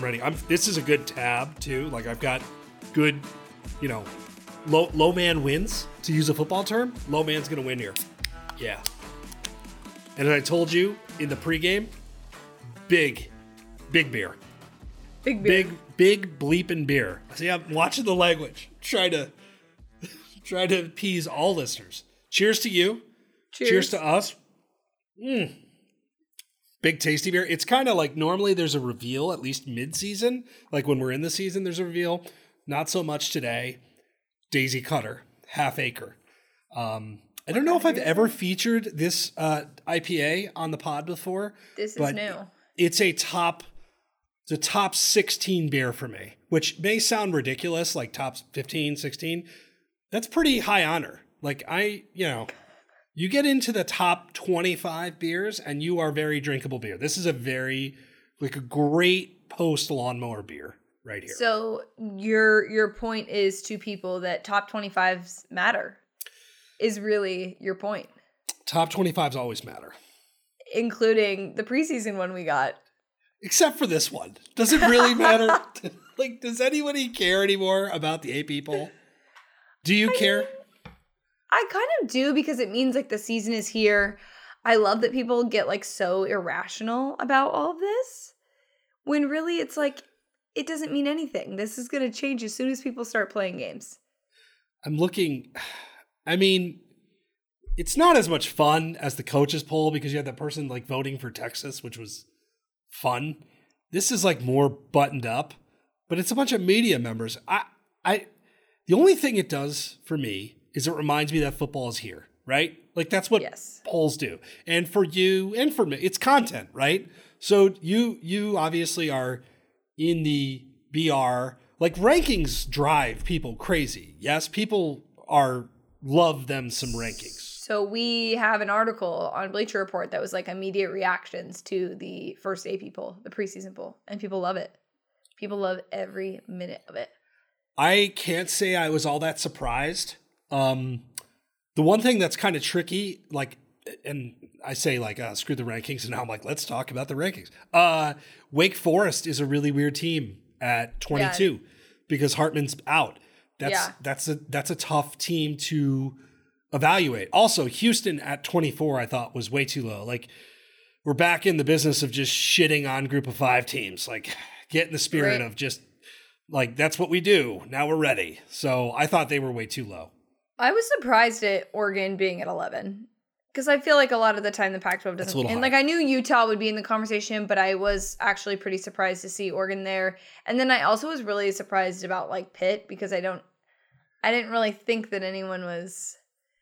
I'm ready. I'm. This is a good tab too. Like I've got good, you know, low low man wins to use a football term. Low man's gonna win here. Yeah. And I told you in the pregame, big, big beer, Big beer. big, big bleeping beer. See, I'm watching the language. Try to, try to appease all listeners. Cheers to you. Cheers, to us. Mm. Big tasty beer. It's kind of like normally there's a reveal at least mid-season, like when we're in the season. There's a reveal. Not so much today. Daisy Cutter, half acre. Um, I don't know if I've ever featured this uh, IPA on the pod before. This is new. It's a top, it's a top 16 beer for me, which may sound ridiculous, like top 15, 16. That's pretty high honor. Like I, you know, you get into the top 25 beers and you are very drinkable beer. This is a very, like a great post lawnmower beer right here. So your your point is to people that top 25s matter. Is really your point, top 25s always matter. including the preseason one we got. Except for this one. Does it really matter? like, does anybody care anymore about the eight people? Do you care? I kind of do because it means like the season is here. I love that people get like so irrational about all of this when really it's like it doesn't mean anything. This is going to change as soon as people start playing games. I'm looking. I mean, it's not as much fun as the coaches poll because you had that person like voting for Texas, which was fun. This is like more buttoned up, but it's a bunch of media members. I, I, the only thing it does for me is it reminds me that football is here, right? Like that's what Yes. polls do. And for you and for me, it's content, right? So you you obviously are in the BR like rankings drive people crazy. Yes, people are love them some rankings. So we have an article on Bleacher Report that was like immediate reactions to the first AP poll, the preseason poll, and people love it. People love every minute of it. I can't say I was all that surprised. Um, the one thing that's kind of tricky, like, and I say like, uh, screw the rankings, and now I'm like, let's talk about the rankings. Uh, Wake Forest is a really weird team at 22 because Hartman's out. That's Yeah. that's a that's a tough team to evaluate. Also, Houston at 24, I thought was way too low. Like, we're back in the business of just shitting on group of five teams. Like, get in the spirit Right. of just like that's what we do. Now we're ready. So I thought they were way too low. I was surprised at Oregon being at 11 because I feel like a lot of the time the Pac 12 doesn't. And like I knew Utah would be in the conversation, but I was actually pretty surprised to see Oregon there. And then I also was really surprised about like Pitt because I don't, I didn't really think that anyone was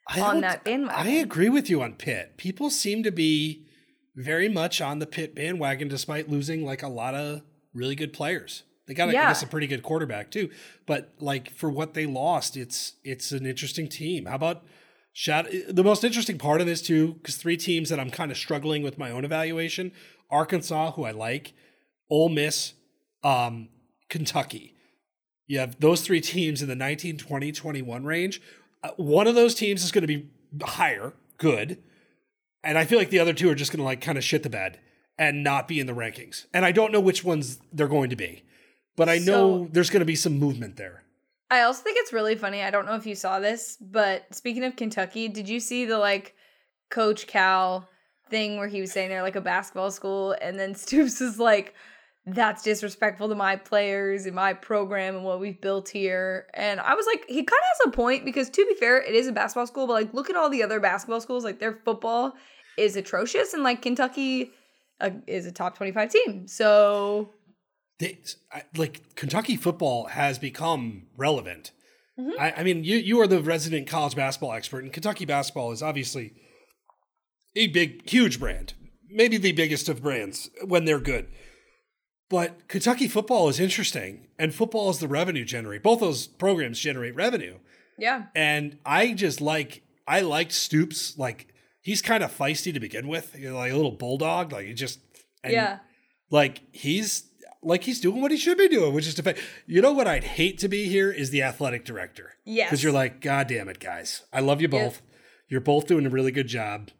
I on that bandwagon. I agree with you on Pitt. People seem to be very much on the Pitt bandwagon despite losing like a lot of really good players. They got, I Yeah. guess, a pretty good quarterback too. But like for what they lost, it's it's an interesting team. How about shout the most interesting part of this too? Because three teams that I'm kind of struggling with my own evaluation: Arkansas, who I like, Ole Miss, um, Kentucky. You have those three teams in the 19, 20, 21 range. Uh, one of those teams is going to be higher, good. And I feel like the other two are just going to like kind of shit the bed and not be in the rankings. And I don't know which ones they're going to be. But I know So- there's going to be some movement there. I also think it's really funny. I don't know if you saw this, but speaking of Kentucky, did you see the like Coach Cal thing where he was saying they're like a basketball school, and then Stoops is like, "That's disrespectful to my players and my program and what we've built here." And I was like, he kind of has a point because to be fair, it is a basketball school, but like look at all the other basketball schools, like their football is atrocious, and like Kentucky uh, is a top twenty-five team. So They, I- like Kentucky football has become relevant. Mhm. I, I mean, you you are the resident college basketball expert, and Kentucky basketball is obviously a big, huge brand, maybe the biggest of brands when they're good. But Kentucky football is interesting, and football is the revenue generate. Both those programs generate revenue, yeah, and I just like I liked Stoops. Like he's kind of feisty to begin with, you know, like a little bulldog. Like he just and yeah. like he's like he's doing what he should be doing, which is to pay. You know what I'd hate to be here is the athletic director. Yes. Because you're like, God damn it, guys. I love you Yep. both. You're both doing a really good job.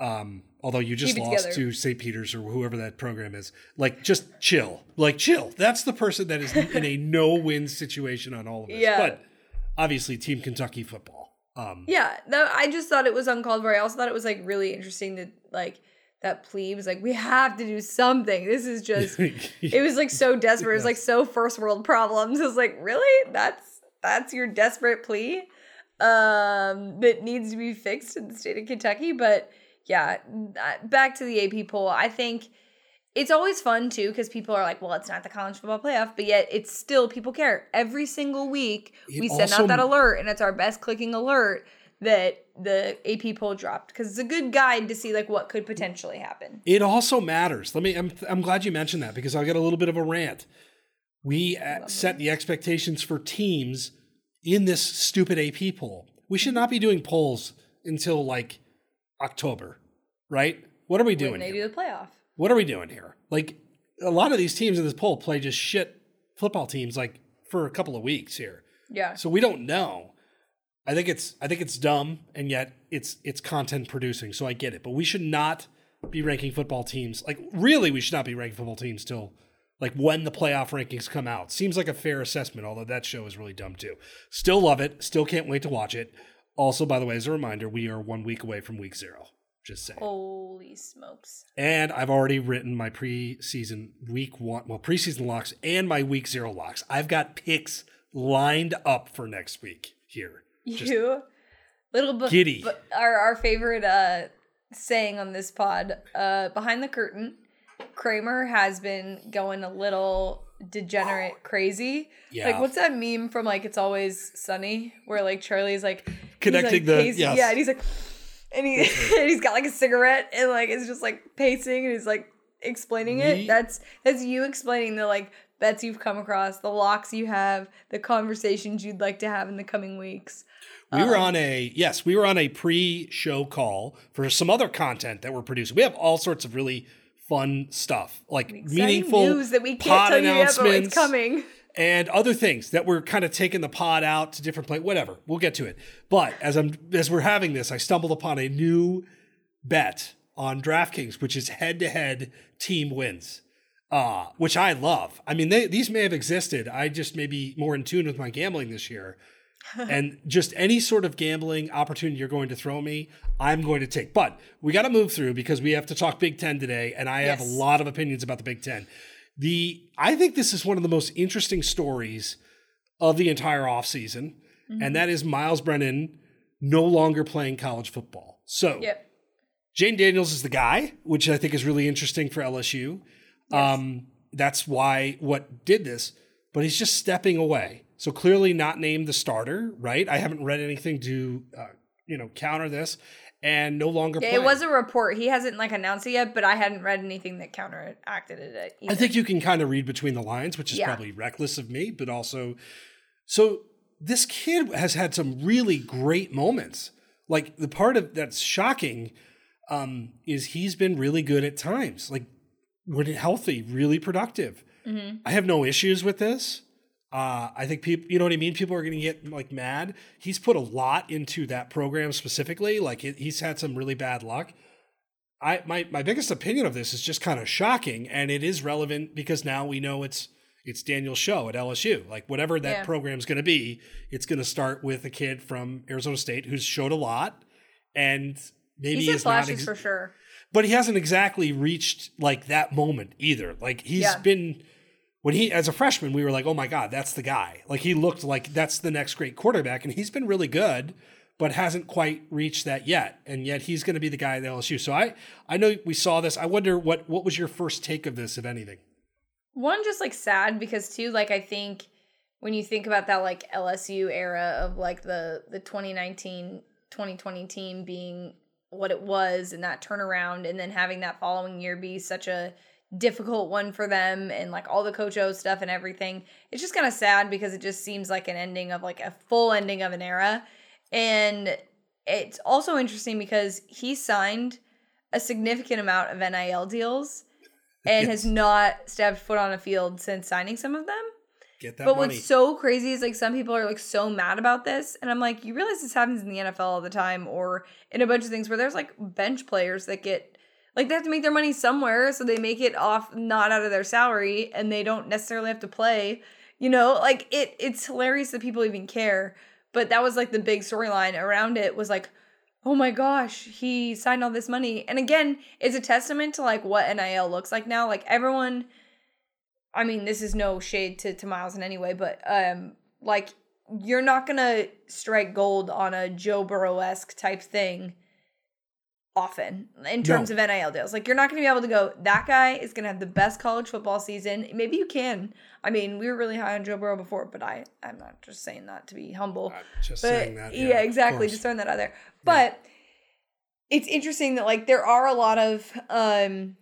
Um, although you just lost together. to St. Peter's or whoever that program is. Like, just chill. Like, chill. That's the person that is in a no-win situation on all of this. Yeah. But obviously, Team Kentucky football. Um, Yeah, no, I just thought it was uncalled for. I also thought it was like really interesting that like that plea was like, we have to do something. This is just it was like so desperate. It was like so first world problems. It was like, really? That's that's your desperate plea? Um that needs to be fixed in the state of Kentucky. But yeah, back to the AP poll. I think it's always fun too because people are like, well, it's not the college football playoff, but yet it's still people care. Every single week It we send also- out that alert, and it's our best clicking alert that the AP poll dropped because it's a good guide to see like what could potentially happen. It also matters. Let me. I'm. I'm glad you mentioned that because I'll get a little bit of a rant. We uh, set the expectations for teams in this stupid AP poll. We should not be doing polls until like October, right? What are we When doing? they Here? do the playoff. What are we doing here? Like a lot of these teams in this poll play just shit football teams like for a couple of weeks here. Yeah. So we don't know. I think it's I think it's dumb and yet it's it's content producing. So I get it. But we should not be ranking football teams. Like really we should not be ranking football teams till like when the playoff rankings come out. Seems like a fair assessment, although that show is really dumb too. Still love it. Still can't wait to watch it. Also, by the way, as a reminder, we are one week away from week zero. Just saying. Holy smokes. And I've already written my preseason week one, well, preseason locks and my week zero locks. I've got picks lined up for next week here. You little but, Giddy. but our our favorite uh saying on this pod, uh behind the curtain, Kramer has been going a little degenerate crazy. Yeah. Like what's that meme from like It's Always Sunny where like Charlie's like Connecting like, the- yes. yeah, and he's like and he and he's got like a cigarette and like it's just like pacing and he's like explaining it. That's that's you explaining the like bets you've come across, the locks you have, the conversations you'd like to have in the coming weeks. We were um, on a yes, we were on a pre-show call for some other content that we're producing. We have all sorts of really fun stuff, like meaningful news that we can't tell you yet, but it's coming. and other things that we're kind of taking the pod out to different places. Whatever, we'll get to it. But as I'm as we're having this, I stumbled upon a new bet on DraftKings, which is head-to-head team wins. Uh, which I love. I mean, they, these may have existed. I just may be more in tune with my gambling this year and just any sort of gambling opportunity you're going to throw me, I'm going to take. But we got to move through because we have to talk Big Ten today, and I have a lot of opinions about the Big Ten. The I think this is one of the most interesting stories of the entire offseason, and that is Miles Brennan no longer playing college football. So Yep. Jayden Daniels is the guy, which I think is really interesting for LSU. Um, that's why what did this, but he's just stepping away. So clearly not named the starter, right? I haven't read anything to, uh, you know, counter this, and no longer. Yeah, playing. it was a report. He hasn't like announced it yet, but I hadn't read anything that counteracted it. Either. I think you can kind of read between the lines, which is Yeah. probably reckless of me, but also, so this kid has had some really great moments. Like the part of that's shocking um, is he's been really good at times, like when healthy, really productive. Mm-hmm. I have no issues with this. Uh, I think people, you know what I mean. People are going to get like mad. He's put a lot into that program specifically. Like it, he's had some really bad luck. I my my biggest opinion of this is just kind of shocking, and it is relevant because now we know it's it's Daniel's show at LSU. Like whatever that Yeah. program's going to be, it's going to start with a kid from Arizona State who's showed a lot, and maybe He's is not. flashes Ex- for sure. But he hasn't exactly reached like that moment either. Like he's Yeah. been when he as a freshman, we were like, oh my god, that's the guy. Like he looked like that's the next great quarterback, and he's been really good, but hasn't quite reached that yet. And yet he's going to be the guy at LSU. So I I know we saw this. I wonder what what was your first take of this, if anything. One just like sad because two, like I think when you think about that like LSU era of like the the 2019 2020 team being what it was and that turnaround and then having that following year be such a difficult one for them and like all the coach O stuff and everything. It's just kind of sad because it just seems like an ending of like a full ending of an era. And it's also interesting because he signed a significant amount of NIL deals and has not stepped foot on a field since signing some of them. Get that but money. what's so crazy is like some people are like so mad about this, and I'm like, you realize this happens in the NFL all the time, or in a bunch of things where there's like bench players that get like they have to make their money somewhere, so they make it off not out of their salary, and they don't necessarily have to play. You know, like it. It's hilarious that people even care. But that was like the big storyline around it was like, oh my gosh, he signed all this money, and again, it's a testament to like what NIL looks like now. Like everyone I mean, this is no shade to, to Miles in any way, but um, like you're not gonna strike gold on a Joe Burrow esque type thing often in terms No. of NIL deals. Like you're not gonna be able to go, that guy is gonna have the best college football season. Maybe you can. I mean, we were really high on Joe Burrow before, but I I'm not just saying that to be humble. I'm just But saying that. yeah, of exactly. Just throwing that out there. But it's interesting that like there are a lot of um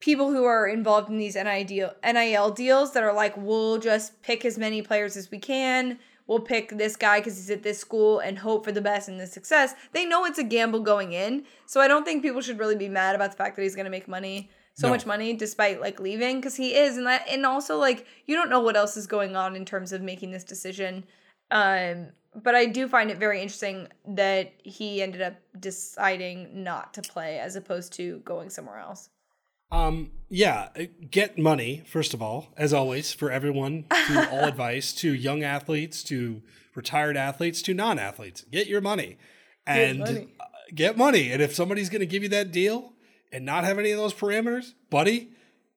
people who are involved in these NIL NIL deals that are like, we'll just pick as many players as we can. We'll pick this guy because he's at this school and hope for the best and the success. They know it's a gamble going in, so I don't think people should really be mad about the fact that he's going to make money, so No. much money, despite like leaving because he is, and that, and also like you don't know what else is going on in terms of making this decision. Um, but I do find it very interesting that he ended up deciding not to play as opposed to going somewhere else. Um, yeah, uh, get money, first of all, as always, for everyone, to all advice, to young athletes, to retired athletes, to non athletes. Get your money. And money. uh, get money. And if somebody's going to give you that deal and not have any of those parameters, buddy,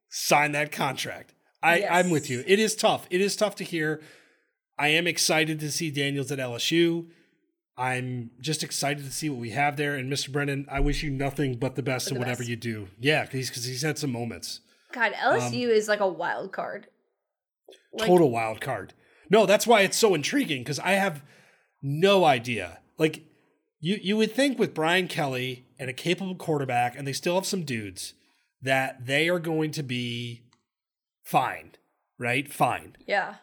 sign that contract. I, I'm with you. It is tough. It is tough to hear. I am excited to see Daniels at LSU. I'm just excited to see what we have there. And Mr. Brennan, I wish you nothing but the best But in whatever best. you do. Yeah, because he's had some moments. God, LSU um, is like a wild card. Like, Total wild card. No, that's why it's so intriguing because I have no idea. Like you, you would think with Brian Kelly and a capable quarterback, and they still have some dudes that they are going to be fine, right? Fine. Yeah.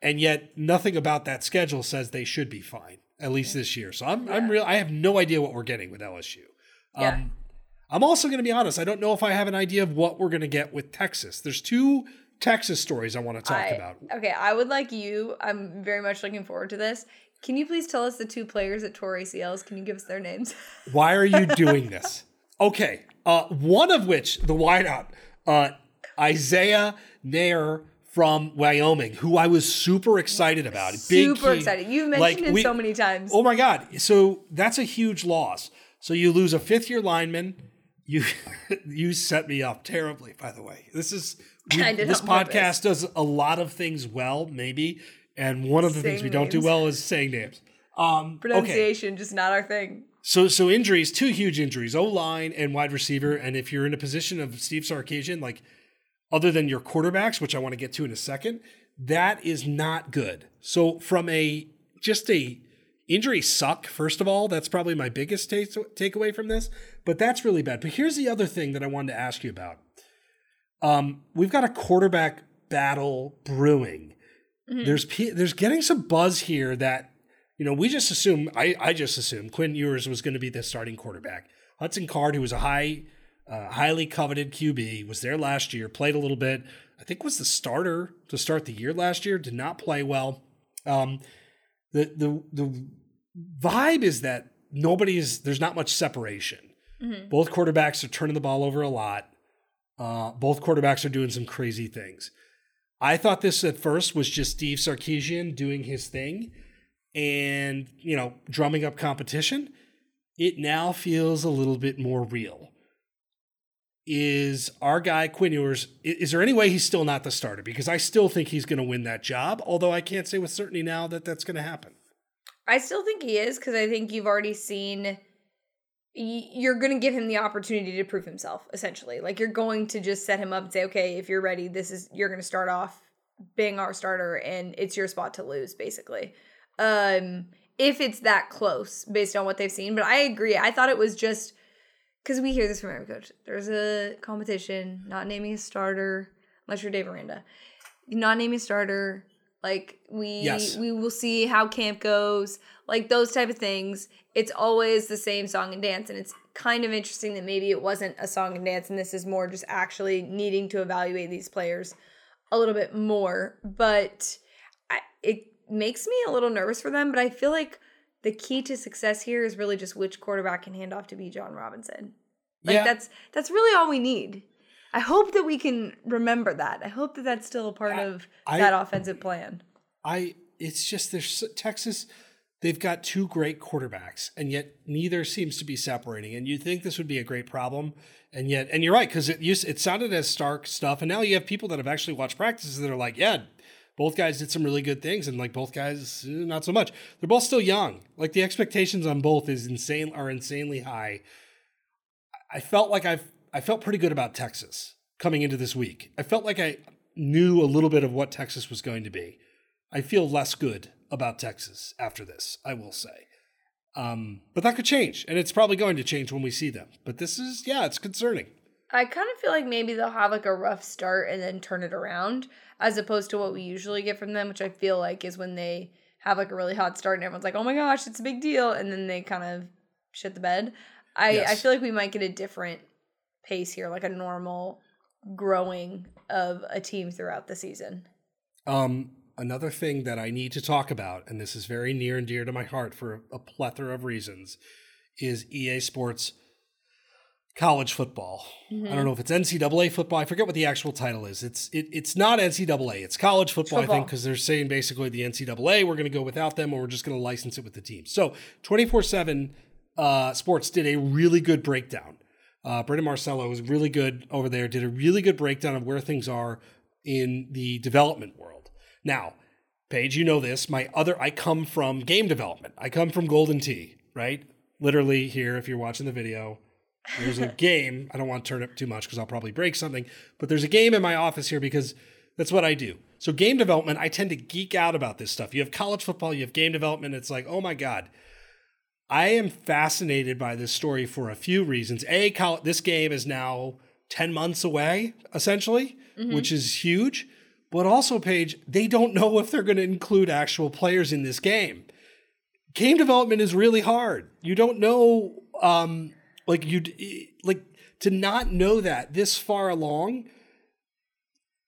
and yet nothing about that schedule says they should be fine at least this year. So I'm I'm real I have no idea what we're getting with LSU. Um, Yeah. I'm also going to be honest. I don't know if I have an idea of what we're going to get with Texas. There's two Texas stories I want to talk I- about. Okay, I would like you. I'm very much looking forward to this. Can you please tell us the two players that tore ACLs? Can you give us their names? Why are you doing this? Okay, uh, one of which the wideout, uh, Isaiah Neyor from Wyoming, who I was super excited about. Super key. excited. You've Like, mentioned him we- so many times. Oh my God. So that's a huge loss. So you lose a fifth year lineman. You you set me up terribly, by the way. This is we- this podcast does a lot of things well, maybe. And one of the things we Saying don't do well is saying names. Um, okay. Pronunciation, just not our thing. So so injuries, two huge injuries, O line and wide receiver. And if you're in a position of Steve Sarkisian, like other than your quarterbacks, which I want to get to in a second, that is not good. So from a just a injury suck, first of all, that's probably my biggest take takeaway from this. But that's really bad. But here's the other thing that I wanted to ask you about. Um, we've got a quarterback battle brewing. There's pe- there's getting some buzz here that you know we just assume I I just assumed Quinn Ewers was going to be the starting quarterback. Hudson Card, who was a high uh, highly coveted QB, was there last year, played a little bit. I think was the starter to start the year last year. Did not play well. Um, the the the vibe is that nobody's there's not much separation. Both quarterbacks are turning the ball over a lot. Uh, both quarterbacks are doing some crazy things. I thought this at first was just Steve Sarkisian doing his thing and, you know, drumming up competition. It now feels a little bit more real. Is our guy Quinn Ewers, is there any way he's still not the starter? Because I still think he's going to win that job, although I can't say with certainty now that that's going to happen. I still think he is because I think you've already seen. You're going to give him the opportunity to prove himself, essentially. Like you're going to just set him up and say, "Okay, if you're ready, this is you're going to start off being our starter, and it's your spot to lose, basically." Um, if it's that close, based on what they've seen, but I agree. I thought it was just because we hear this from every coach. There's a competition, not naming a starter unless you're Dave Aranda, Not naming a starter. Like we Yes. we will see how camp goes. Like those type of things. It's always the same song and dance, and it's kind of interesting that maybe it wasn't a song and dance, and this is more just actually needing to evaluate these players. a little bit more, but I, it makes me a little nervous for them. But I feel like the key to success here is really just which quarterback can hand off to Bijan Robinson. Like Yeah. that's that's really all we need. I hope that we can remember that. I hope that that's still a part I- of I- that offensive plan. I it's just there's Texas they've got two great quarterbacks and yet neither seems to be separating and you think this would be a great problem and yet and you're right cuz it used it sounded as stark stuff and now you have people that have actually watched practices that are like yeah both guys did some really good things and like both guys eh, not so much they're both still young like the expectations on both is insane are insanely high I felt like I've I felt pretty good about Texas coming into this week. I felt like I knew a little bit of what Texas was going to be. I feel less good about Texas after this, I will say. Um, but that could change, and it's probably going to change when we see them. But this is, yeah, it's concerning. I kind of feel like maybe they'll have like a rough start and then turn it around, as opposed to what we usually get from them, which I feel like is when they have like a really hot start and everyone's like, "Oh my gosh, it's a big deal," and then they kind of shit the bed. I I feel like we might get a different pace here, like a normal growing of a team throughout the season. Um, another thing that I need to talk about, and this is very near and dear to my heart for a plethora of reasons, is EA Sports college football. I don't know if it's NCAA football. I forget what the actual title is. It's it, it's not NCAA. It's college football. I think because they're saying basically the NCAA we're going to go without them, or we're just going to license it with the team. So twenty four seven Sports did a really good breakdown. Uh, Brandon Marcello was really good over there. Did a really good breakdown of where things are in the development world. Now, Paige, you know this. My other, I come from game development. I come from Golden Tee, right? Literally here, if you're watching the video, there's a game. I don't want to turn it too much because I'll probably break something, but there's a game in my office here because that's what I do. So, game development, I tend to geek out about this stuff. You have college football, you have game development. It's like, oh my God. I am fascinated by this story for a few reasons. A, this game is now 10 months away, essentially, which is huge. But also, Paige, they don't know if they're going to include actual players in this game. Game development is really hard. You don't know, um, like you, like to not know that this far along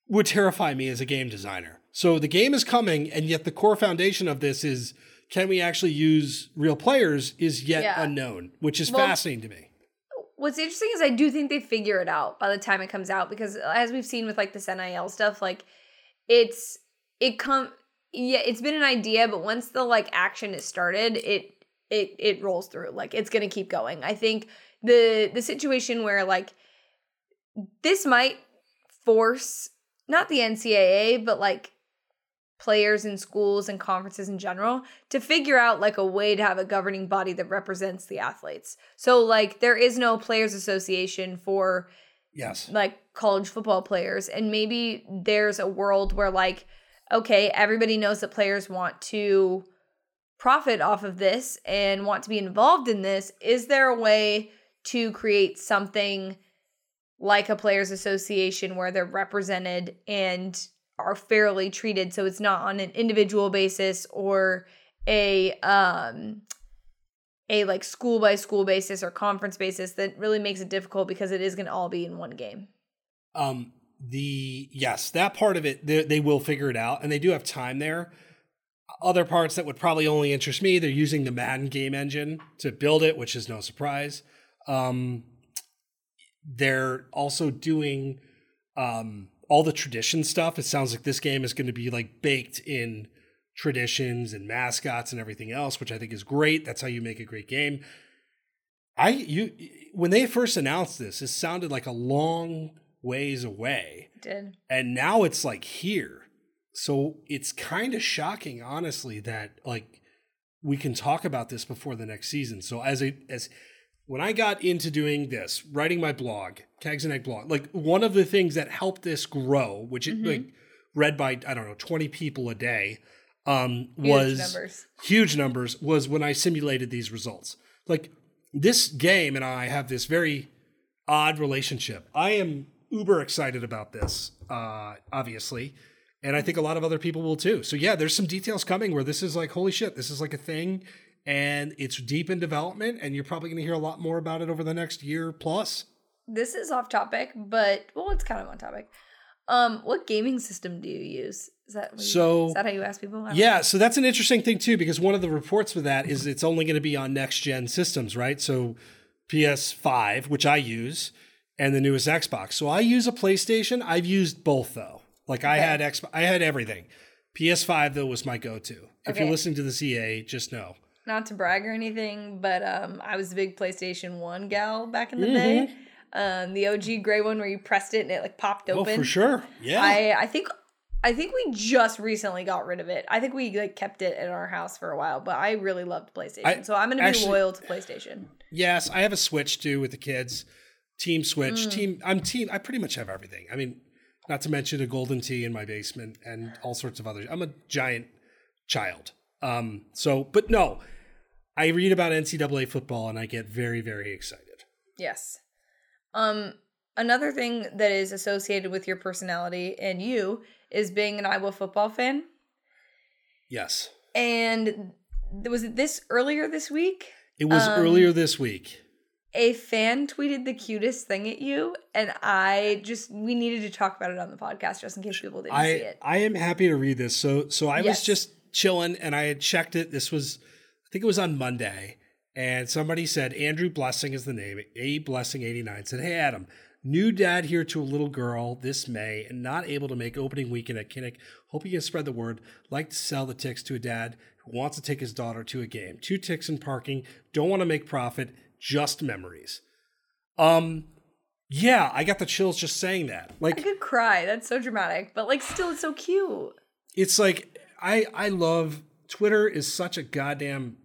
would terrify me as a game designer. So the game is coming, and yet the core foundation of this is can we actually use real players is yet Yeah. unknown, which is Well, fascinating to me. What's interesting is I do think they figure it out by the time it comes out because uh, as we've seen with like this NIL stuff, like it's it come yeah, it's been an idea, but once the like action is started, it it it rolls through. Like it's gonna keep going. I think the the situation where like this might force not the NCAA, but like players in schools and conferences in general to figure out like a way to have a governing body that represents the athletes. So like there is no players association for Yes. like college football players and maybe there's a world where like okay, everybody knows that players want to profit off of this and want to be involved in this. Is there a way to create something like a players association where they're represented and are fairly treated so it's not on an individual basis or a um a like school by school basis or conference basis that really makes it difficult because it is going to all be in one game. Um, the yes, that part of it, they, they will figure it out, and they do have time there. Other parts that would probably only interest me, they're using the Madden game engine to build it, which is no surprise. Um, they're also doing um, all the tradition stuff. It sounds like this game is going to be like baked in traditions and mascots and everything else, which I think is great. That's how you make a great game. I you when they first announced this, it sounded like a long ways away, It did. and now it's like here. So it's kind of shocking, honestly, that like we can talk about this before the next season. So as a as when I got into doing this, writing my blog, Kegs and Egg blog, like one of the things that helped this grow, which it Mhm. like read by I don't know twenty people a day, um, Huge was numbers. huge numbers was when I simulated these results. Like this game and I have this very odd relationship. I am uber excited about this, uh, obviously. And I think a lot of other people will too. So yeah, there's some details coming where this is like, holy shit, this is like a thing and it's deep in development and you're probably gonna hear a lot more about it over the next year plus. This is off topic, but well, it's kind of on topic. Um, what gaming system do you use? Is that what you- So- is that how you ask people? I Yeah, so that's an interesting thing too, because one of the reports for that is it's only going to be on next gen systems, right? So PS5, which I use, and the newest Xbox. So I use a PlayStation. I've used both though. Like I Okay. had X, I had everything. PS5 though was my go-to. If you're listening to the CA, just know. Not to brag or anything, but um, I was a big PlayStation One gal back in the Mm-hmm. day. Um, the OG gray one where you pressed it and it like popped Oh, open. for sure. Yeah. I I think I think we just recently got rid of it. I think we like kept it in our house for a while, but I really loved PlayStation, I- so I'm gonna be actually- loyal to PlayStation. Yes, I have a Switch too with the kids. Team Switch, Mm. team. I'm team. I pretty much have everything. I mean, not to mention a golden tee in my basement and all sorts of others. I'm a giant child. Um. So, but no, I read about NCAA football and I get very, very excited. Yes. Um, another thing that is associated with your personality and you is being an Iowa football fan. Yes, And was it this earlier this week? it was Um, earlier this week. A fan tweeted the cutest thing at you, and I just we needed to talk about it on the podcast just in case people didn't see it. I am happy to read this. So so I was just chilling and I had checked it. This was I think it was on Monday, and somebody said Andrew Blessing is the name. A Blessing eighty nine said, "Hey Adam, new dad here to a little girl this May and not able to make opening weekend at Kinnick. Hope you can spread the word. Like to sell the ticks to a dad who wants to take his daughter to a game. Two ticks in parking. Don't want to make profit. Just memories." Um. Yeah, I got the chills just saying that. Like I could cry. That's so dramatic, but like still, it's so cute. it's like I I love Twitter is such a goddamn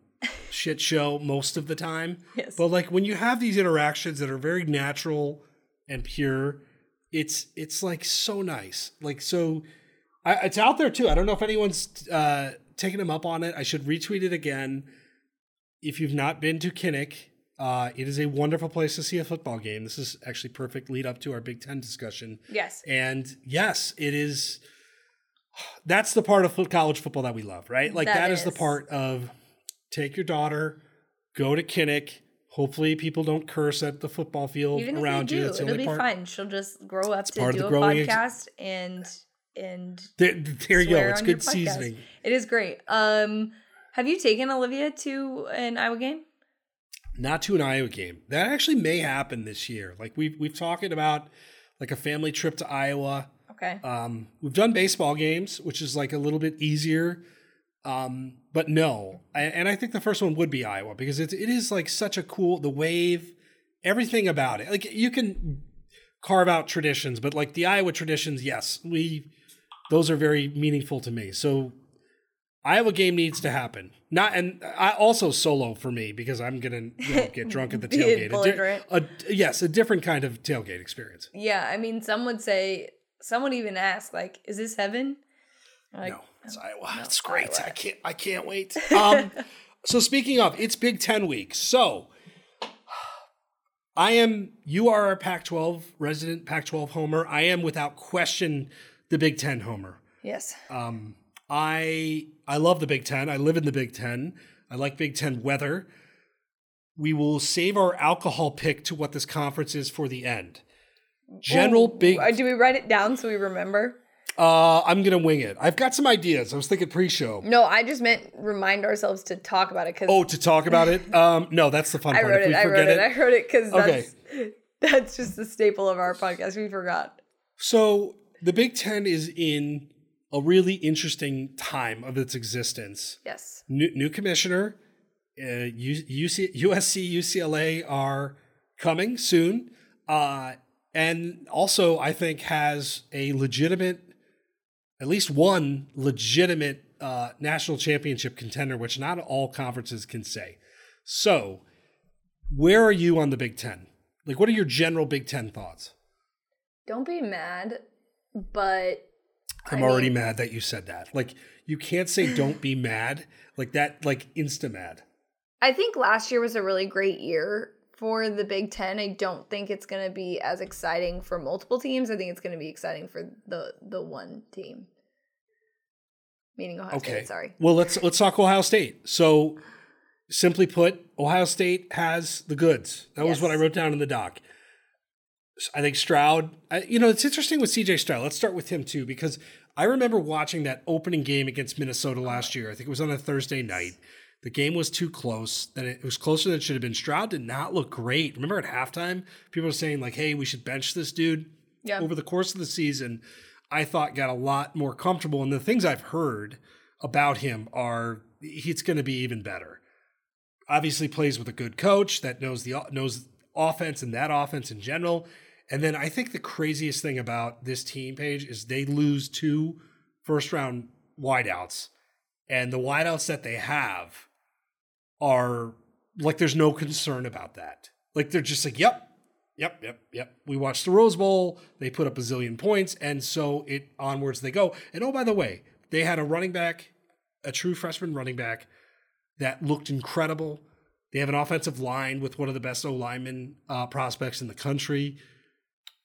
shit show most of the time. Yes. But like when you have these interactions that are very natural and pure, it's it's like so nice. Like so I, it's out there too. I don't know if anyone's uh taking them up on it. I should retweet it again. If you've not been to Kinnick, uh, it is a wonderful place to see a football game. This is actually perfect lead up to our Big Ten discussion. Yes. And yes, it is. That's the part of college football that we love, right? Like That that is. the part of take your daughter, go to Kinnick. Hopefully, people don't curse at the football field Even around you. do, That's the it'll be part. fine. She'll just grow up to part of do the a growing ex- podcast and and There, there you go. It's good podcast. seasoning. It is great. Um, have you taken Olivia to an Iowa game? Not to an Iowa game. That actually may happen this year. Like we've we've talking about like a family trip to Iowa. Okay. Um, we've done baseball games, which is like a little bit easier. Um, but no, I, and I think the first one would be Iowa because it's it is like such a cool the wave, everything about it. Like you can carve out traditions, but like the Iowa traditions, yes, we those are very meaningful to me. So Iowa game needs to happen. Not and I also solo for me because I'm gonna you know, get drunk at the tailgate. A di- a, yes, a different kind of tailgate experience. yeah, I mean, some would say, some would even asked, like, "Is this heaven?" Like, no, it's Iowa. no, it's great. Iowa. I can't. I can't wait. Um, so speaking of, it's Big Ten week. So I am. You are a Pac-12 resident, Pac-12 homer. I am without question the Big Ten homer. Yes. Um, I I love the Big Ten. I live in the Big Ten. I like Big Ten weather. We will save our alcohol pick to what this conference is for the end. General Ooh, Big. uh, Do we write it down so we remember? Uh, I'm gonna wing it. I've got some ideas. I was thinking pre-show. No, I just meant remind ourselves to talk about it because Oh, to talk about it? Um, no, that's the fun I part. wrote it. I wrote it. I wrote it because Okay. that's that's just the staple of our podcast. We forgot. So the Big Ten is in a really interesting time of its existence. Yes. New, new commissioner, uh, UC, USC, UCLA are coming soon, uh, and also I think has a legitimate, at least one legitimate uh, national championship contender, which not all conferences can say. So, where are you on the Big Ten? Like, what are your general Big Ten thoughts? Don't be mad, but I'm I already mean- mad that you said that. Like, you can't say "don't be mad" like that. Like insta mad. I think last year was a really great year for the Big Ten. I don't think it's going to be as exciting for multiple teams. I think it's going to be exciting for the the one team, meaning Ohio Okay. State. Sorry. Well, let's let's talk Ohio State. So, simply put, Ohio State has the goods. That was what I wrote down in the doc. I think Stroud, I, you know, it's interesting with CJ Stroud. Let's start with him too, because I remember watching that opening game against Minnesota last year. I think it was on a Thursday night. The game was too close. That it was closer than it should have been. Stroud did not look great. Remember at halftime, people were saying like, "Hey, we should bench this dude." Yeah. Over the course of the season, I thought got a lot more comfortable. And the things I've heard about him are he's going to be even better. Obviously, plays with a good coach that knows the knows offense and that offense in general. And then I think the craziest thing about this team Paige is they lose two first round wideouts, and the wideouts that they have are like there's no concern about that. Like they're just like, yep, yep, yep, yep. We watched the Rose Bowl. They put up a zillion points, and so it onwards they go. And oh, by the way, they had a running back, a true freshman running back that looked incredible. They have an offensive line with one of the best O lineman uh, prospects in the country,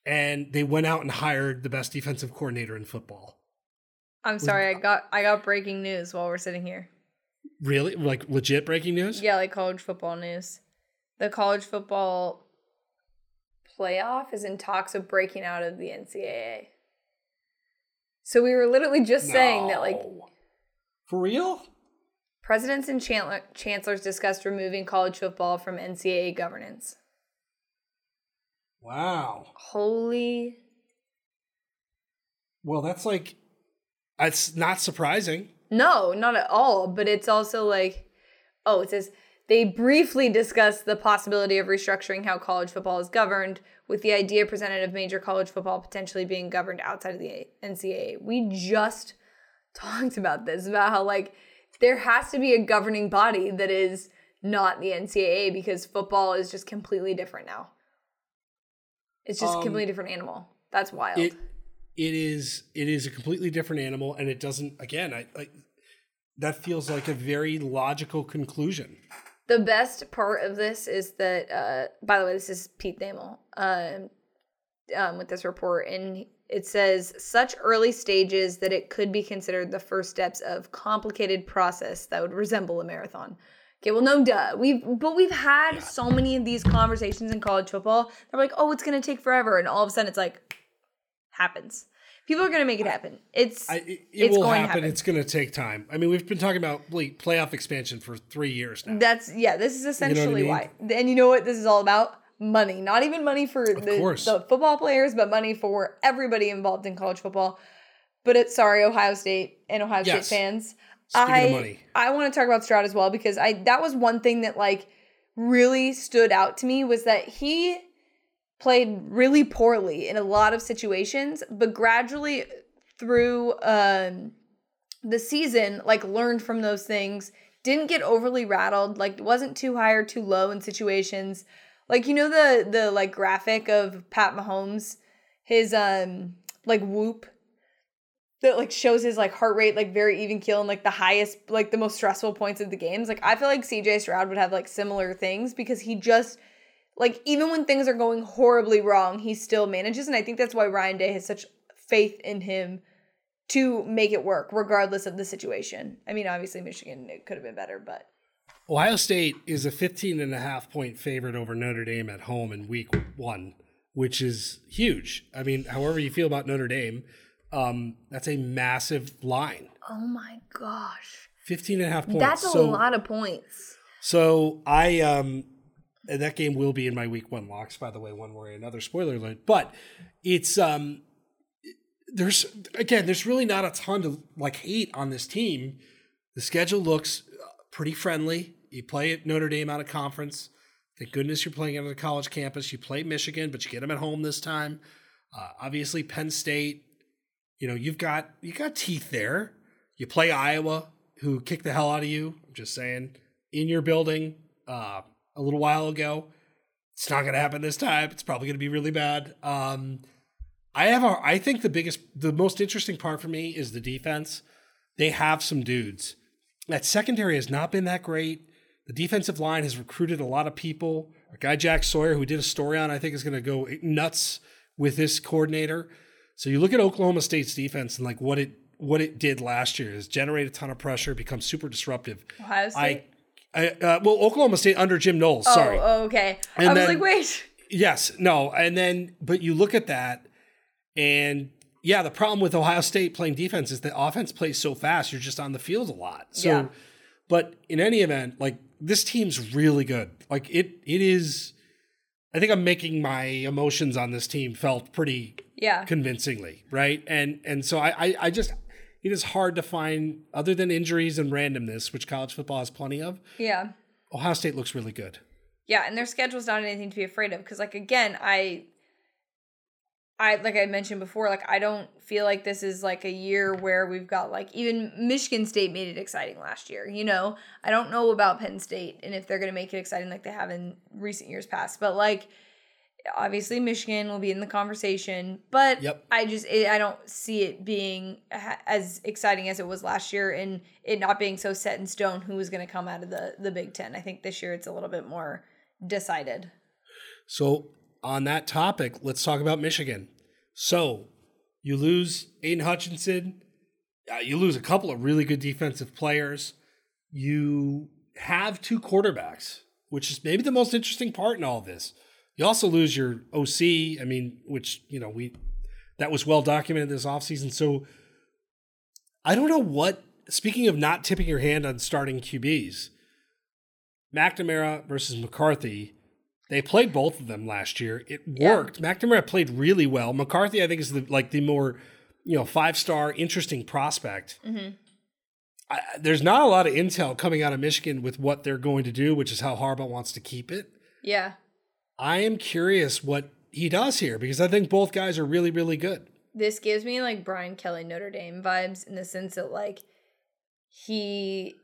and they went out and hired the best defensive coordinator in football. I'm sorry, I got I got breaking news while we're sitting here. Really, like legit breaking news? Yeah, like college football news. The college football playoff is in talks of breaking out of the NCAA. So we were literally just saying that like for real? presidents and chancellor- chancellors discussed removing college football from NCAA governance. Wow. Holy Well, that's like, it's not surprising. No, not at all. But it's also like, oh, it says they briefly discussed the possibility of restructuring how college football is governed, with the idea presented of major college football potentially being governed outside of the NCAA. We just talked about this about how like there has to be a governing body that is not the NCAA because football is just completely different now. It's just a Um, completely different animal. That's wild. It it is it is a completely different animal, and it doesn't. Again, I like that feels like a very logical conclusion. The best part of this is that, uh, by the way, this is Pete Thamel um, um, with this report, and it says such early stages that it could be considered the first steps of complicated process that would resemble a marathon. Okay, well, no, duh. We've but we've had so many of these conversations in college football. They're like, oh, it's gonna take forever, and all of a sudden, it's like happens. People are gonna make it happen. It's I, it it It's will going happen. happen. It's going to take time. I mean, we've been talking about like, playoff expansion for three years now. That's yeah. This is essentially mean? why. And you know what this is all about? Money. Not even money for the, the football players, but money for everybody involved in college football. But it's sorry, Ohio State and Ohio Yes. State fans. Speaking I. I want to talk about Stroud as well because I that was one thing that like really stood out to me was that he played really poorly in a lot of situations, but gradually through um the season like learned from those things didn't get overly rattled like wasn't too high or too low in situations. Like you know the the like graphic of pat mahomes his um like whoop that like shows his like heart rate like very even keel and like the highest like the most stressful points of the games? Like i feel like cj stroud would have like similar things because he just like even when things are going horribly wrong he still manages and i think that's why ryan day has such faith in him to make it work regardless of the situation. I mean, obviously Michigan it could have been better, but Ohio State is a 15 and a half point favorite over Notre Dame at home in week one, which is huge. I mean, however you feel about Notre Dame, um, that's a massive line. oh my gosh. 15 and a half points. That's a so, lot of points. So I um and that game will be in my week one locks, by the way, one way or another. Spoiler alert. But it's um there's again, there's really not a ton to like hate on this team. The schedule looks uh, pretty friendly. You play at Notre Dame out of conference. Thank goodness you're playing out of the college campus. You play Michigan, but you get them at home this time. Uh, obviously, Penn State. You know you've got you got teeth there. You play Iowa, who kicked the hell out of you. I'm just saying in your building uh, a little while ago. It's not going to happen this time. It's probably going to be really bad. Um, I have a, I think the biggest, the most interesting part for me is the defense. They have some dudes. That secondary has not been that great. The defensive line has recruited a lot of people. Our guy Jack Sawyer, who we did a story on, I think is going to go nuts with this coordinator. So you look at Oklahoma State's defense and like what it what it did last year is generate a ton of pressure, become super disruptive. Ohio State. I, I uh, well, Oklahoma State under Jim Knowles. Sorry, Oh, oh, okay. And I was like, wait. Yes, no, and then but you look at that, and yeah, the problem with Ohio State playing defense is the offense plays so fast. You're just on the field a lot. So, Yeah. but in any event, like this team's really good. Like it, it is. I think I'm making my emotions on this team felt pretty Yeah. convincingly, right? And and so I, I I just it is hard to find other than injuries and randomness, which college football has plenty of. Yeah. Ohio State looks really good. Yeah, and their schedule's not anything to be afraid of because like again, I I like I mentioned before, like I don't feel like this is like a year where we've got like even Michigan State made it exciting last year, you know? I don't know about Penn State and if they're going to make it exciting like they have in recent years past, but like obviously Michigan will be in the conversation, but Yep. I just it, I don't see it being as exciting as it was last year and it not being so set in stone who was going to come out of the the Big 10. I think this year it's a little bit more decided. So on that topic, let's talk about Michigan. So you lose Aidan Hutchinson, uh, you lose a couple of really good defensive players. You have two quarterbacks, which is maybe the most interesting part in all this. You also lose your OC, I mean, which, you know, we that was well documented this offseason. So I don't know what speaking of not tipping your hand on starting QBs, McNamara versus McCarthy, they played both of them last year. It Yeah. worked. McNamara played really well. McCarthy, I think, is the like the more you know five star interesting prospect. Mhm. I, there's not a lot of intel coming out of Michigan with what they're going to do, which is how Harbaugh wants to keep it. Yeah. I am curious what he does here because I think both guys are really, really good. This gives me like Brian Kelly Notre Dame vibes in the sense that like he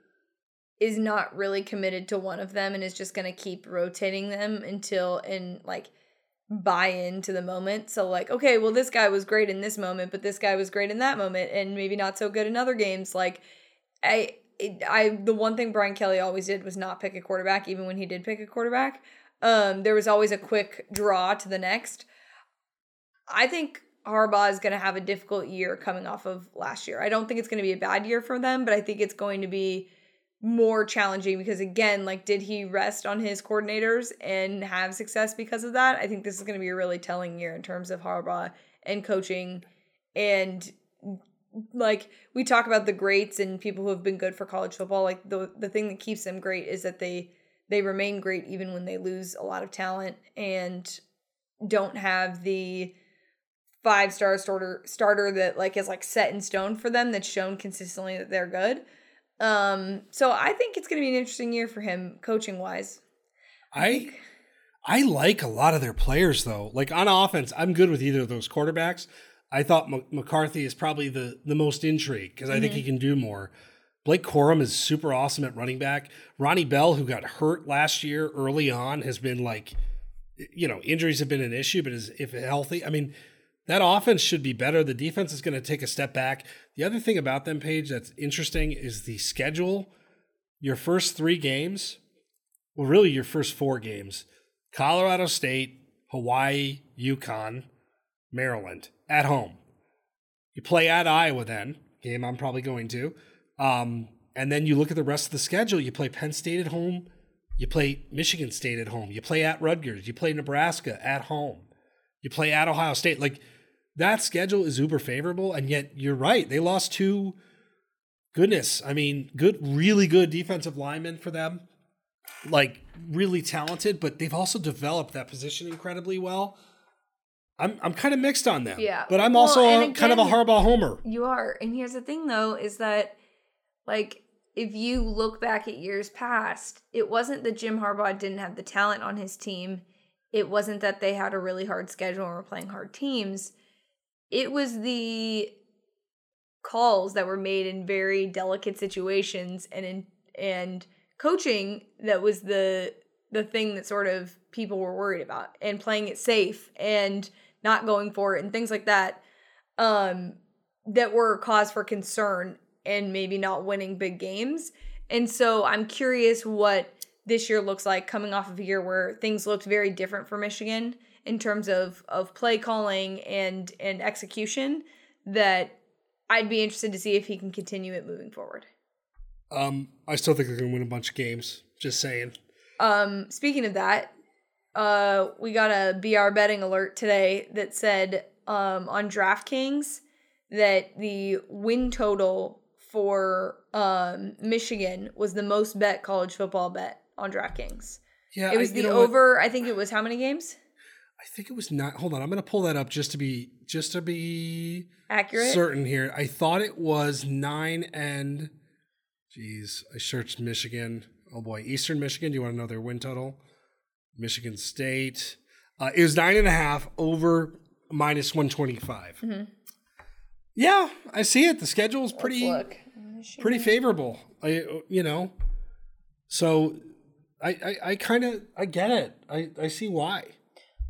is not really committed to one of them and is just going to keep rotating them until and like buy into the moment. So like, okay, well this guy was great in this moment, but this guy was great in that moment and maybe not so good in other games. Like I I the one thing Brian Kelly always did was not pick a quarterback even when he did pick a quarterback. Um there was always a quick draw to the next. I think Harbaugh is going to have a difficult year coming off of last year. I don't think it's going to be a bad year for them, but I think it's going to be more challenging because again, like did he rest on his coordinators and have success because of that? I think this is going to be a really telling year in terms of Harbaugh and coaching and like we talk about the greats and people who have been good for college football, like the the thing that keeps them great is that they they remain great even when they lose a lot of talent and don't have the five star starter starter that like is like set in stone for them that's shown consistently that they're good. Um so I think it's going to be an interesting year for him coaching wise. I I like a lot of their players though. Like on offense, I'm good with either of those quarterbacks. I thought M- McCarthy is probably the the most intrigued because I think he can do more. Blake Corum is super awesome at running back. Ronnie Bell, who got hurt last year early on, has been like, you know, injuries have been an issue, but is if healthy, I mean, that offense should be better. The defense is going to take a step back. The other thing about them, Paige, that's interesting is the schedule. Your first three games, well, really your first four games Colorado State, Hawaii, UConn, Maryland at home. You play at Iowa then, game I'm probably going to. Um, and then you look at the rest of the schedule. You play Penn State at home. You play Michigan State at home. You play at Rutgers. You play Nebraska at home. You play at Ohio State. Like that schedule is uber favorable. And yet you're right. They lost two, goodness, I mean, good, really good defensive linemen for them like really talented, but they've also developed that position incredibly well. I'm I'm kind of mixed on them. Yeah. But I'm Well, also and kind of a again- Harbaugh homer. You are. And here's the thing though is that like if you look back at years past, it wasn't that Jim Harbaugh didn't have the talent on his team. It wasn't that they had a really hard schedule and were playing hard teams. It was the calls that were made in very delicate situations and in and coaching that was the the thing that sort of people were worried about and playing it safe and not going for it and things like that um that were cause for concern and maybe not winning big games. And so I'm curious what this year looks like coming off of a year where things looked very different for Michigan in terms of of play calling and and execution that I'd be interested to see if he can continue it moving forward. Um, I still think they're going to win a bunch of games. Just saying. Um speaking of that, uh, we got a BR betting alert today that said um, on DraftKings that the win total for um, Michigan was the most bet college football bet on DraftKings. Yeah, It was I- the know what? over. I think it was how many games? I think it was not. Hold on, I'm going to pull that up just to be just to be Accurate. certain here. I thought it was nine and. Jeez, I searched Michigan. Oh boy, Eastern Michigan. Do you want to know their win total? Michigan State. Uh, it was nine and a half over minus one Yeah, I see it. The schedule is pretty pretty favorable. I you know, so I I, I kind of I get it. I I see why.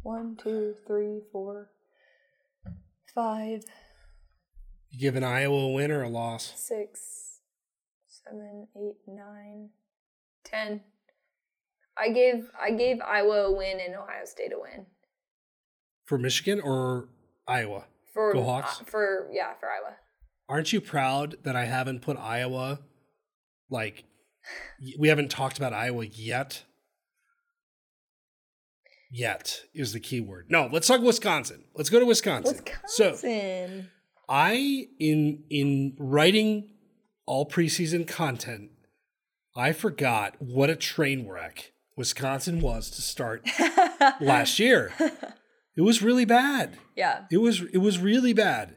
One, two, three, four, five, You give an Iowa a win or a loss. six, seven, eight, nine, ten. I gave I gave Iowa a win and Ohio State a win For Michigan or Iowa? For Go Hawks. uh, for yeah for Iowa. Aren't you proud that I haven't put Iowa like we haven't talked about Iowa yet? Yet is the key word. No, let's talk Wisconsin. Let's go to Wisconsin. So Wisconsin. I in in writing all preseason content, I forgot what a train wreck Wisconsin was to start last year. It was really bad. yeah. It was it was really bad.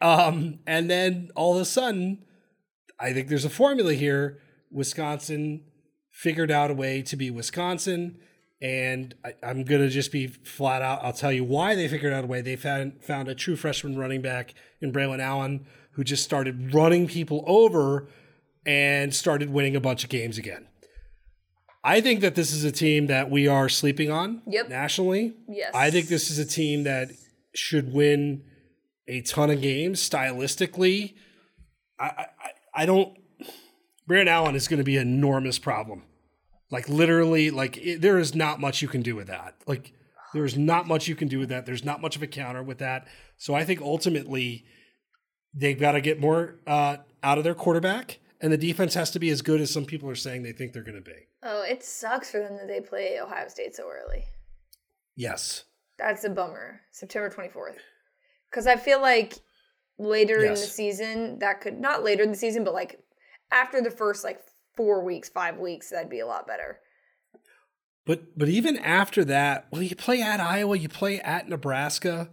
Um, and then all of a sudden, I think there's a formula here. Wisconsin figured out a way to be Wisconsin, and I, I'm gonna just be flat out. I'll tell you why they figured out a way. They found found a true freshman running back in Braelon Allen who just started running people over and started winning a bunch of games again. I think that this is a team that we are sleeping on Yep. nationally. Yes. I think this is a team that should win a ton of games stylistically. I I, I- don't. Brandon Allen is going to be an enormous problem. Like literally, like it, there is not much you can do with that. Like there is not much you can do with that. There's not much of a counter with that. So I think ultimately they've got to get more uh, out of their quarterback, and the defense has to be as good as some people are saying they think they're going to be. Oh, it sucks for them that they play Ohio State so early. Yes. That's a bummer. September 24th. Because I feel like later in the season, that could, not later in the season, but like after the first like four weeks, five weeks, that'd be a lot better. But but even after that, well, you play at Iowa, you play at Nebraska,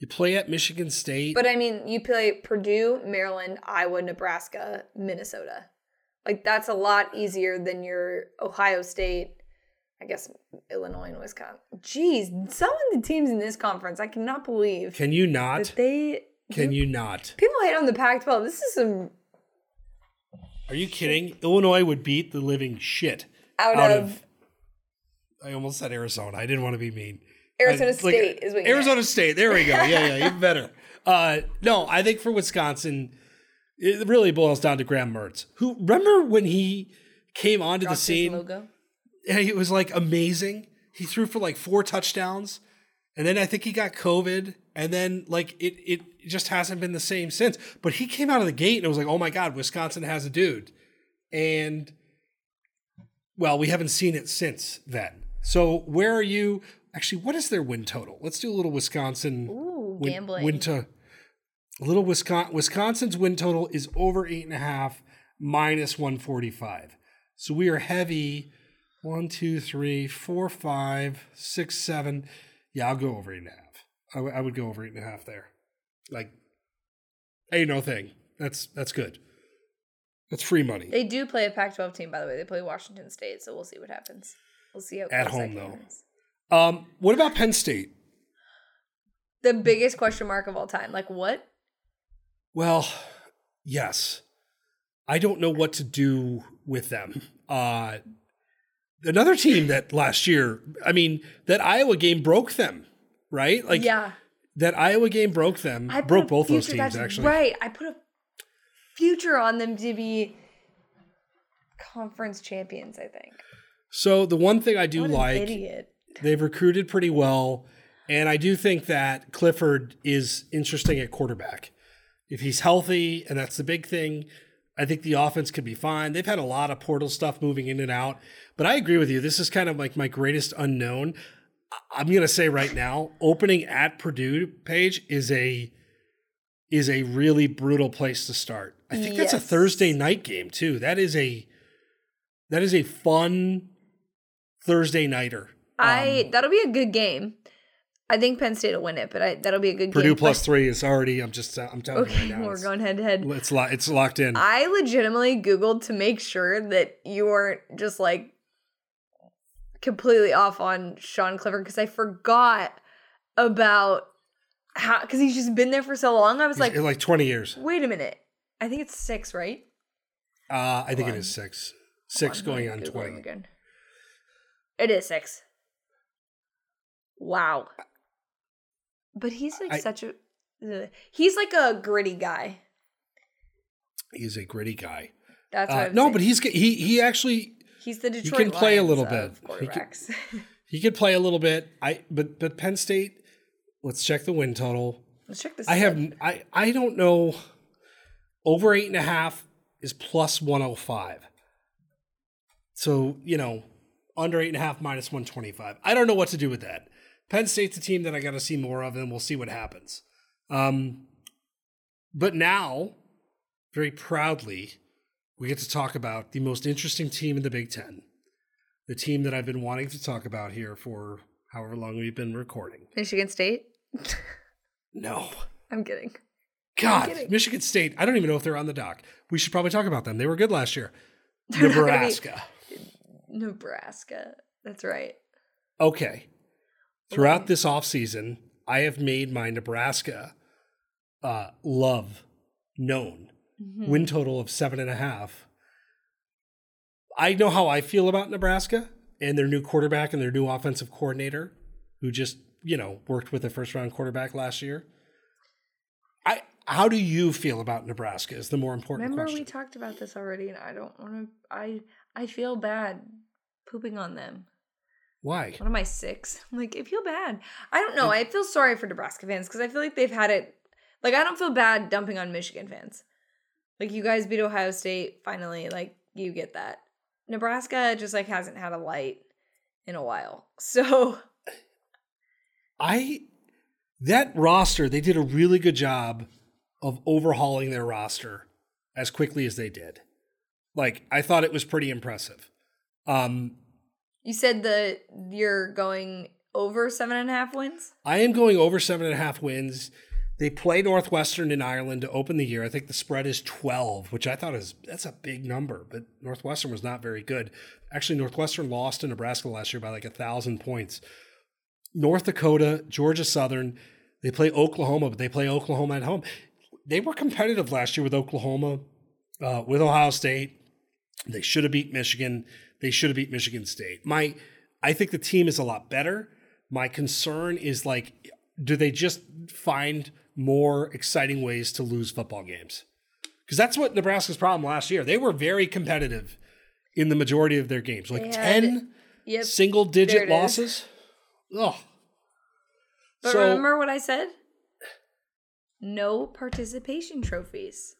you play at Michigan State. But I mean, you play Purdue, Maryland, Iowa, Nebraska, Minnesota. Like that's a lot easier than your Ohio State, I guess Illinois and Wisconsin. Jeez, some of the teams in this conference, I cannot believe can you not? they. Can you not? People hate on the Pac-12. This is some Are you kidding? Illinois would beat the living shit out, out of, of. I almost said Arizona. I didn't want to be mean. Arizona I- like, State is what you Arizona meant. State. There we go. Yeah, yeah, even better. Uh, no, I think for Wisconsin, it really boils down to Graham Mertz. Who remember when he came onto the Dropped his scene? logo. Yeah, it was like amazing. He threw for like four touchdowns, and then I think he got COVID, and then like it it just hasn't been the same since. But he came out of the gate and it was like, oh my god, Wisconsin has a dude, and well, we haven't seen it since then. So where are you? Actually, what is their win total? Let's do a little Wisconsin Ooh, win, gambling. win to little Wisconsin. Wisconsin's win total is over eight and a half minus one forty five. So we are heavy. One, two, three, four, five, six, seven. Yeah, I'll go over eight and a half. I, w- I would go over eight and a half there. Like, ain't no thing. That's that's good. That's free money. They do play a Pac-12 team, by the way. They play Washington State, so we'll see what happens. We'll see how At home, though. Um, what about Penn State? The biggest question mark of all time. Like what? Well, yes. I don't know what to do with them. Uh, another team that last year, I mean, that Iowa game broke them, right? Like yeah, that Iowa game broke them, I broke both those teams actually. Right. I put a future on them to be conference champions. I think. So the one thing I do like, idiot. they've recruited pretty well, and I do think that Clifford is interesting at quarterback. If he's healthy, and that's the big thing, I think the offense could be fine. They've had a lot of portal stuff moving in and out, but I agree with you. This is kind of like my greatest unknown. I'm gonna say right now, opening at Purdue Paige is a is a really brutal place to start. I think that's a Thursday night game too. That is a that is a fun Thursday nighter. I Um, that'll be a good game. I think Penn State will win it, but I that'll be a good Purdue game. plus three is already. I'm just. I'm telling Okay, you right now. we're going head to head. it's lo- It's locked in. I legitimately Googled to make sure that you weren't just like completely off on Sean Clifford because I forgot about how because he's just been there for so long. I was like, like 20 years. wait a minute. I think it's six, right? Uh, I think it is six. Six going on Google 20. Again. It is six. Wow. But he's like I- such a. ugh. he's like a gritty guy. He's a gritty guy. That's Uh, no, saying. but he's he he actually he's the Detroit can play a little bit. He can- he could play a little bit. I but but Penn State. Let's check the win total. Let's check this. I have. I I don't know. Over eight and a half is plus 105. So you know, under eight and a half minus 125. I don't know what to do with that. Penn State's a team that I got to see more of, and we'll see what happens. Um, but now, very proudly, we get to talk about the most interesting team in the Big Ten, the team that I've been wanting to talk about here for however long we've been recording. Michigan State. No. I'm kidding. God, kidding. Michigan State. I don't even know if they're on the dock. We should probably talk about them. They were good last year. They're gonna be- Nebraska. Nebraska. That's right. Okay. Throughout this offseason, I have made my Nebraska uh, love known. Mhm. Win total of seven and a half. I know how I feel about Nebraska and their new quarterback and their new offensive coordinator, who just, you know, worked with a first round quarterback last year. I how do you feel about Nebraska is the more important Remember question. we talked about this already, and I don't want to. I I feel bad pooping on them. Why? What am I six? I'm like, I feel bad. I don't know. I feel sorry for Nebraska fans because I feel like they've had it. Like, I don't feel bad dumping on Michigan fans. Like, you guys beat Ohio State finally. Like, you get that. Nebraska just like hasn't had a light in a while. So I that roster, they did a really good job of overhauling their roster as quickly as they did. Like I thought it was pretty impressive. Um, you said that you're going over seven and a half wins. I am going over seven and a half wins. They play Northwestern in Ireland to open the year. I think the spread is twelve, which I thought is that's a big number. But Northwestern was not very good. Actually, Northwestern lost to Nebraska last year by like a thousand points. North Dakota, Georgia Southern, they play Oklahoma, but they play Oklahoma at home. They were competitive last year with Oklahoma, uh, with Ohio State. They should have beat Michigan. They should have beat Michigan State. My, I think the team is a lot better. My concern is like, do they just find more exciting ways to lose football games? Because that's what Nebraska's problem last year. They were very competitive in the majority of their games, like had- ten Yep. single digit losses. Oh, But so remember what I said? No participation trophies.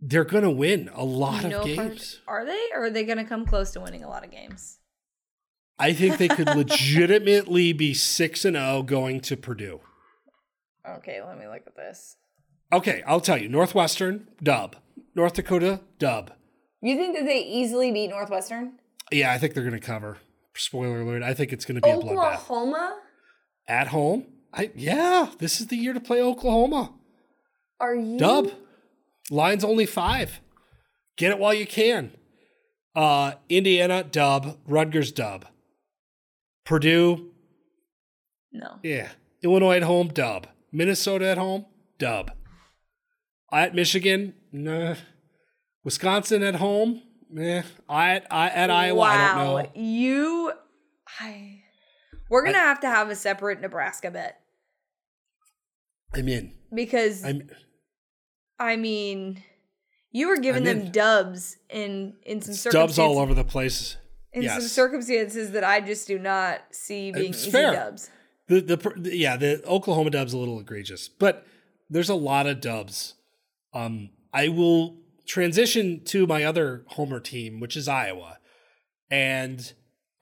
They're going to win a lot of games. are they? Or are they going to come close to winning a lot of games? I think they could legitimately be six and zero going to Purdue. Okay, let me look at this. Okay, I'll tell you. Northwestern dub. North Dakota dub. You think that they easily beat Northwestern? Yeah, I think they're going to cover. Spoiler alert. I think it's going to be a bloodbath. Oklahoma? At home? I yeah, this is the year to play Oklahoma. Are you Dub. Line's only 5. Get it while you can. Uh Indiana dub, Rutgers dub. Purdue, No. yeah. Illinois at home dub. Minnesota at home dub. At Michigan, nah. Wisconsin at home, eh. At, I, at Iowa, I don't know. You I We're going to have to have a separate Nebraska bet I'm in. because I'm I mean, you were giving I'm them dubs in in some circumstances. dubs all over the place. in some circumstances that I just do not see being It's easy fair. dubs. The, the yeah the Oklahoma dub's a little egregious, but there's a lot of dubs. Um, I will transition to my other homer team, which is Iowa, and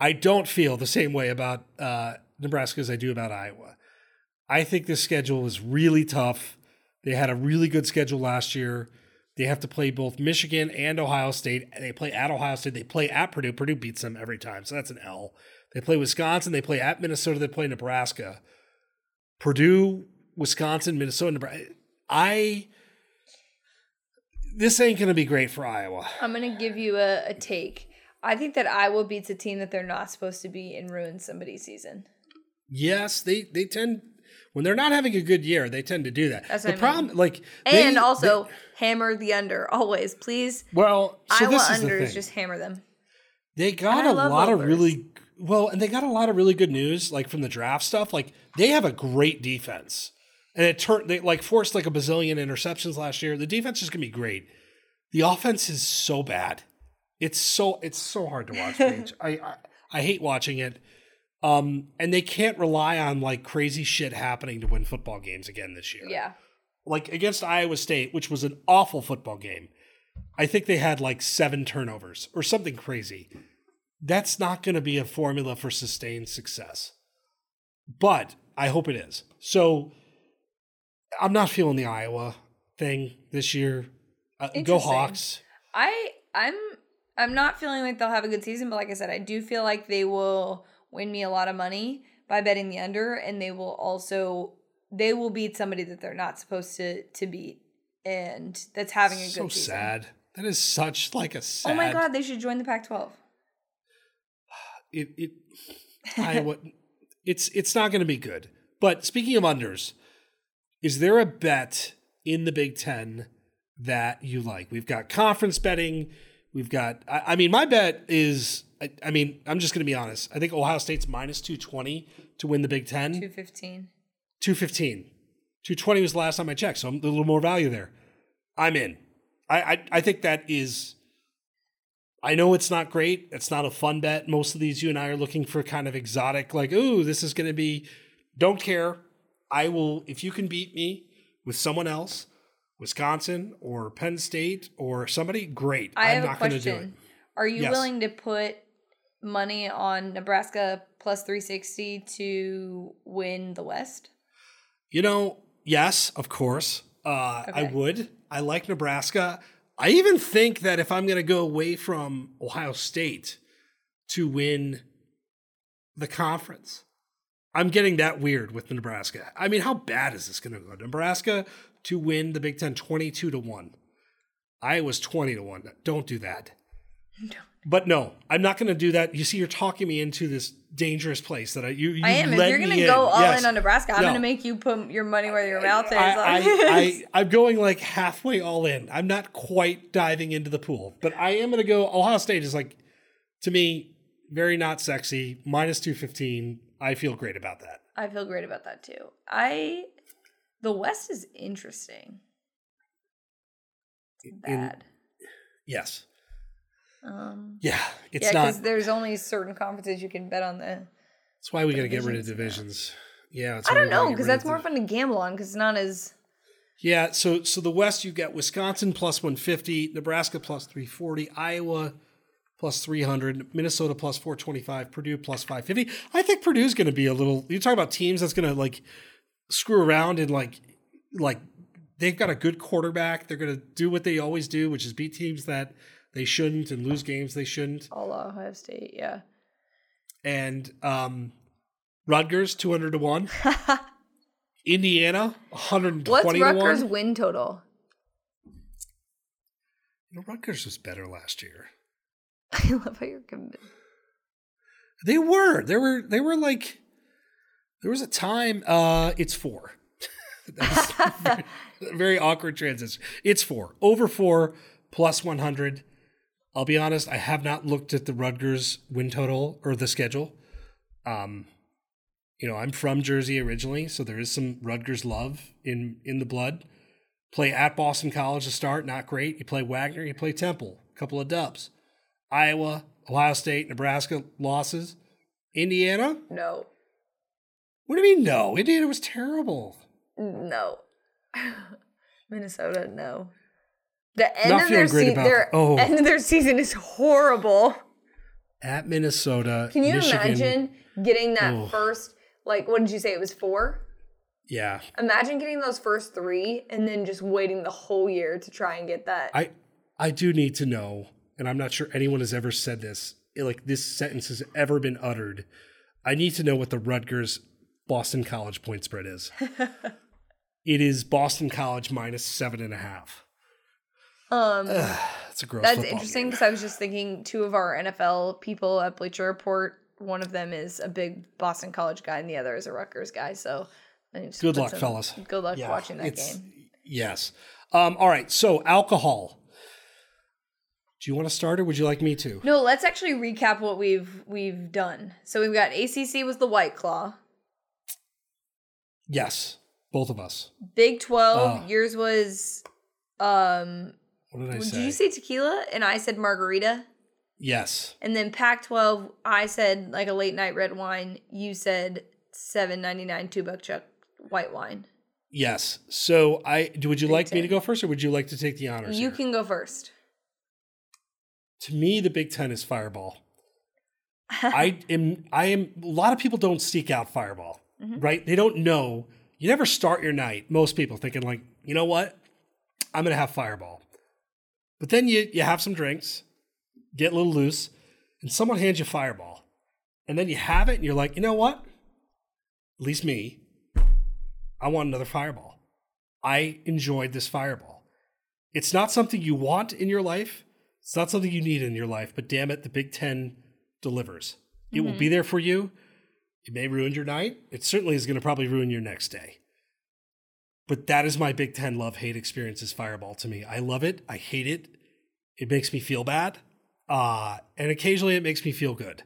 I don't feel the same way about uh, Nebraska as I do about Iowa. I think this schedule is really tough. They had a really good schedule last year. They have to play both Michigan and Ohio State. They play at Ohio State. They play at Purdue. Purdue beats them every time, so that's an L. They play Wisconsin. They play at Minnesota. They play Nebraska. Purdue, Wisconsin, Minnesota, Nebraska. I this ain't gonna be great for Iowa. I'm gonna give you a, a take. I think that Iowa beats a team that they're not supposed to be and ruins somebody's season. Yes, they they tend when they're not having a good year, they tend to do that. That's the what I problem, mean. like, And they- also they- hammer the under always, please. well, so Iowa this is the unders, just hammer them. They got a lot of really well, and they got a lot of really good news, like from the draft stuff. Like they have a great defense, and it turned they like forced like a bazillion interceptions last year. The defense is gonna be great. The offense is so bad. It's so it's so hard to watch. I, I I hate watching it. Um, and they can't rely on like crazy shit happening to win football games again this year. Yeah. like against Iowa State, which was an awful football game. I think they had like seven turnovers or something crazy. That's not going to be a formula for sustained success. But I hope it is. So I'm not feeling the Iowa thing this year. Uh, go Hawks. I I'm I'm not feeling like they'll have a good season, but like I said, I do feel like they will win me a lot of money by betting the under, and they will also they will beat somebody that they're not supposed to to beat, and that's having a good So season. sad. That is such like a sad. Oh my god, they should join the Pac-12. it it I Iowa it's it's not going to be good. But speaking of unders, is there a bet in the Big 10 that you like? We've got conference betting, we've got I, I mean my bet is I, I mean, I'm just going to be honest. I think Ohio State's minus 220 to win the Big 10. Two fifteen. 215. 220 was the last time I checked, so I'm a little more value there. I'm in. I, I I think that is I know it's not great. It's not a fun bet. Most of these you and I are looking for kind of exotic, like, ooh, this is gonna be don't care. I will if you can beat me with someone else, Wisconsin or Penn State or somebody, great. I I'm have not gonna do it. Are you Yes. willing to put money on Nebraska plus 360 to win the West? You know, yes, of course. Uh, I would. I like Nebraska. I even think that if I'm going to go away from Ohio State to win the conference, I'm getting that weird with Nebraska. I mean, how bad is this going to go? Nebraska to win the Big Ten 22 to 1. Iowa's 20 to 1. Don't do that. But no, I'm not going to do that. You see, you're talking me into this dangerous place that I you. you I am. If you're going to go all Yes. in on Nebraska, I'm No. going to make you put your money where your mouth is. I, on I. I'm going like halfway all in. I'm not quite diving into the pool, but I am going to go. Ohio State is like, to me, very not sexy. Minus 215. I feel great about that. I feel great about that too. I the West is interesting. It's In- bad. Yes. um, Yeah. It's yeah, not. there's only certain conferences you can bet on the. That's why we got to get rid of divisions. Yeah. I don't know because that's more fun to gamble on because it's not as. Yeah. So, so the West, you've got Wisconsin plus 150, Nebraska plus 340, Iowa plus 300, Minnesota plus 425, Purdue plus 550. I think Purdue's going to be a little. You talk about teams that's going to like screw around and like like they've got a good quarterback. They're going to do what they always do, which is beat teams that they shouldn't and lose games they shouldn't. All Ohio State, yeah. And um, Rutgers 200 to one, Indiana 120 What's to Rutgers' one. win total? You know, Rutgers was better last year. I love how you're convinced. They were. They were. They were like. There was a time. Uh, it's four. That was very, very awkward transition. It's four. Over four plus one hundred. I'll be honest. I have not looked at the Rutgers win total or the schedule. Um, you know, I'm from Jersey originally, so there is some Rutgers love in in the blood. Play at Boston College to start, not great. You play Wagner, you play Temple, a couple of dubs. Iowa, Ohio State, Nebraska losses. Indiana? No, What do you mean no? Indiana was terrible. no. Minnesota, no. The end Not of their season, their. Oh. end of their season is horrible. at Minnesota. Can you Michigan- imagine getting that Oh. first? Like, what did you say? It was four. Yeah, Imagine getting those first three and then just waiting the whole year to try and get that. I I do need to know, and I'm not sure anyone has ever said this. Like this sentence has ever been uttered. I need to know what the Rutgers Boston College point spread is. it is Boston College minus seven and a half. um, That's a gross. that's interesting because I was just thinking two of our NFL people at Bleacher Report. One of them is a big Boston College guy, and the other is a Rutgers guy. So, I need to Good luck, some- fellas. Good luck Yeah, watching that game. Yes. Um, all right. So alcohol. Do you want to start, or would you like me to? No, let's actually recap what we've we've done. So we've got ACC was the White Claw, Yes, both of us. Big Twelve. Oh. Yours was, um, What did I did say? you say tequila? And I said margarita. yes. And then Pac twelve, I said like a late night red wine. You said seven ninety nine two buck chuck white wine. Yes. So I do. Would you like me to go first, or would you like to take the honors? You here? can go first. To me, the Big Ten is Fireball. I am. I am. A lot of people don't seek out Fireball, Mm-hmm. right? They don't know. You never start your night. Most people thinking like, you know what, I'm gonna have Fireball, but then you you have some drinks, get a little loose, and someone hands you Fireball, and then you have it, and you're like, you know what? At least me, I want another Fireball. I enjoyed this Fireball. It's not something you want in your life. It's not something you need in your life, but damn it, the Big Ten delivers. It will be there for you. It may ruin your night. It certainly is going to probably ruin your next day. But that is my Big Ten love hate experience is Fireball to me. I love it. I hate it. It makes me feel bad. Uh, and occasionally it makes me feel good.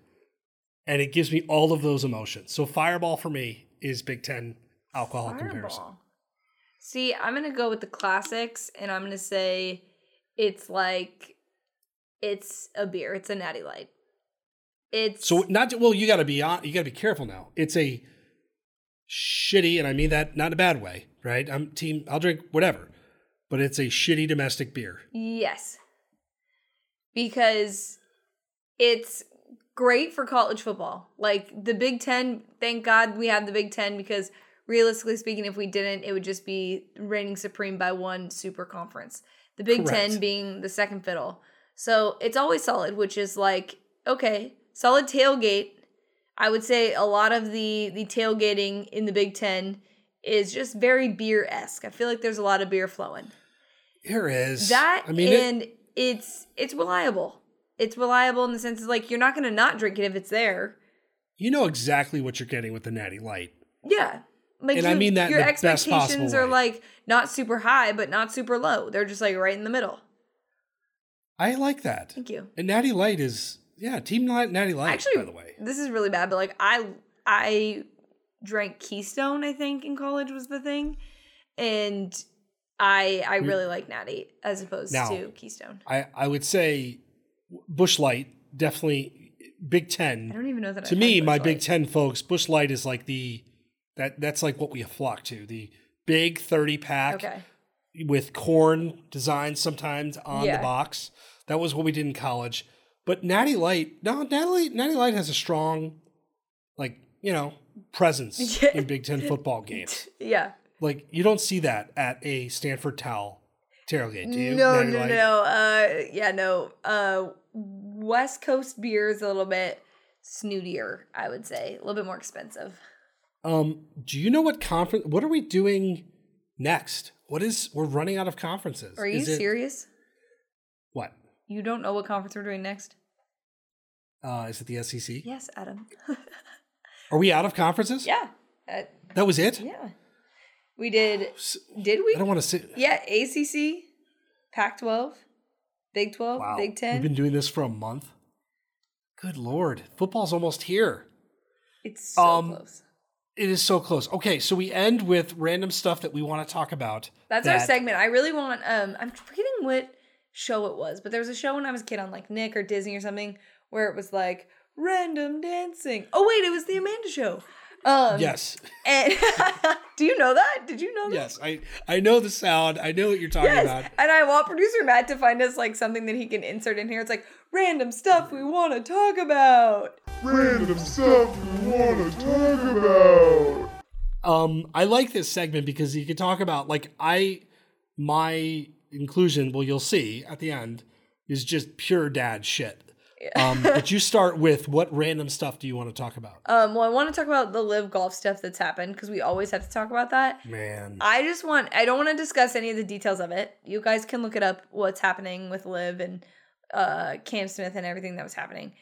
And it gives me all of those emotions. So Fireball for me is Big Ten alcohol comparison. Fireball. See, I'm gonna go with the classics, and I'm gonna say it's like it's a beer. It's a natty light. It's So not well, you got to be on. You got to be careful now. It's a shitty, and I mean that not in a bad way, right? I'm team. I'll drink whatever, but it's a shitty domestic beer. yes, because it's great for college football. Like the Big Ten. Thank God we have the Big Ten because realistically speaking, if we didn't, it would just be reigning supreme by one super conference. The Big Correct. Ten being the second fiddle. So it's always solid, which is like okay, solid tailgate. I would say a lot of the the tailgating in the Big Ten is just very beer esque. I feel like there's a lot of beer flowing. Here is That I mean, it- and it's it's reliable. It's reliable in the sense of like you're not gonna not drink it if it's there. you know exactly what you're getting with the Natty Light. Yeah. Like And I mean that your the best possible expectations are way. like not super high, but not super low. They're just like right in the middle. I like that. Thank you. And Natty Light is yeah, Team Light, Natty Light. Actually, by the way, this is really bad, but like I I drank Keystone, I think, in college was the thing. And I I really like Natty as opposed Now- to Keystone. I I would say Busch Light definitely Big Ten. I don't even know that To had me, my Big Ten folks, Busch Light is like the that that's like what we flock to the big thirty pack. Okay. with corn designs sometimes on Yeah. the box. That was what we did in college. But Natty Light, no, Natty, Natty Light has a strong, like, you know, presence in Big Ten football games. Yeah. Like, you don't see that at a Stanford Towel tailgate, do you? No, Natty no, Light? no. Uh, yeah, no. Uh, West Coast beer is a little bit snootier, I would say, a little bit more expensive. Um, do you know what conference? What are we doing next? What is? We're running out of conferences. Are you Is it- serious? What? You don't know what conference we're doing next? Uh, is it the SEC? Yes, Adam. Are we out of conferences? yeah. Uh, That was it. yeah. We did. Did we? I don't want to say. Yeah. ACC, Pac 12, Big 12, Wow. Big 10. We've been doing this for a month. Good lord, football's almost here. it's so um, close. It is so close. Okay, so we end with random stuff that we want to talk about. That's our segment. I really want um I'm forgetting what show it was, but there was a show when I was a kid on like Nick or Disney or something where it was like random dancing. Oh wait, it was the Amanda show. Um, Yes. And do you know that? Did you know that? Yes. I I know the sound. I know what you're talking Yes. about. And I want producer Matt to find us like something that he can insert in here. It's like random stuff we want to talk about. Random stuff we want to talk about. Um, I like this segment because you can talk about like I my inclusion. Well, you'll see at the end is just pure dad shit. Um, but you start with what random stuff do you want to talk about? Um, well, I want to talk about the LIV golf stuff that's happened because we always have to talk about that. Man, I just want I don't want to discuss any of the details of it. You guys can look it up what's happening with LIV and uh Cam Smith and everything that was happening.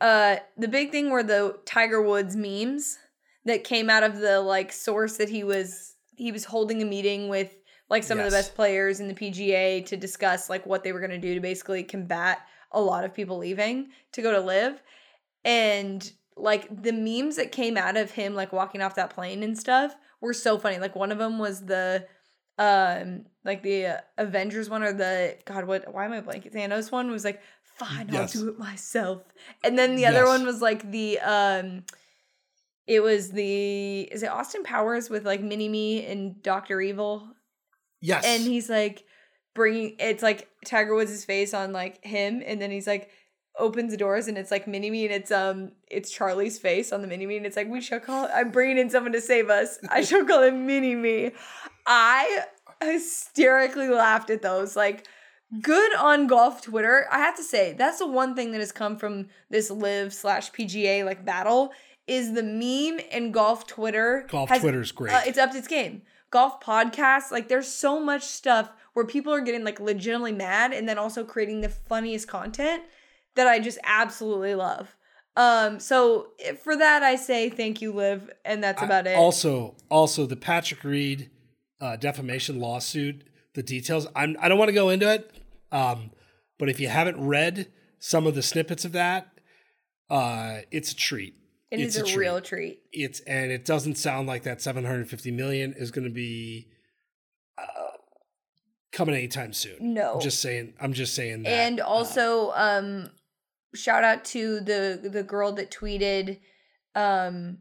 Uh the big thing were the Tiger Woods memes that came out of the like source that he was he was holding a meeting with like some of the best players in the PGA to discuss like what they were going to do to basically combat a lot of people leaving to go to LIV. And like the memes that came out of him like walking off that plane and stuff were so funny. Like one of them was the um like the uh, avengers one or the god what why am i blanking? Thanos one was like fine Yes. i'll do it myself. And then the other Yes. one was like the um it was the is it austin powers with like mini me and dr evil? Yes, and he's like bringing it's like Tiger Woods' face on like him, and then he's like opens the doors and it's like mini me and it's um it's Charlie's face on the mini me and it's like we shall call I'm bringing in someone to save us. I shall call him mini me. I hysterically laughed at those like. Good on golf Twitter. I have to say that's the one thing that has come from this LIV slash PGA like battle is the meme and golf Twitter. golf has Twitter's great. uh, it's upped its game. Golf podcasts, like there's so much stuff where people are getting like legitimately mad and then also creating the funniest content that I just absolutely love. Um, so eh, for that I say thank you, Liv, and that's about it. Also, also the Patrick Reed uh, defamation lawsuit. The details. I'm. I don't want to go into it. Um, but if you haven't read some of the snippets of that, uh, it's a treat. it is it's a, a real treat. It's and it doesn't sound like that 750 million is going to be coming anytime soon. No. I'm just saying. I'm just saying that. and uh, also um shout out to the the girl that tweeted um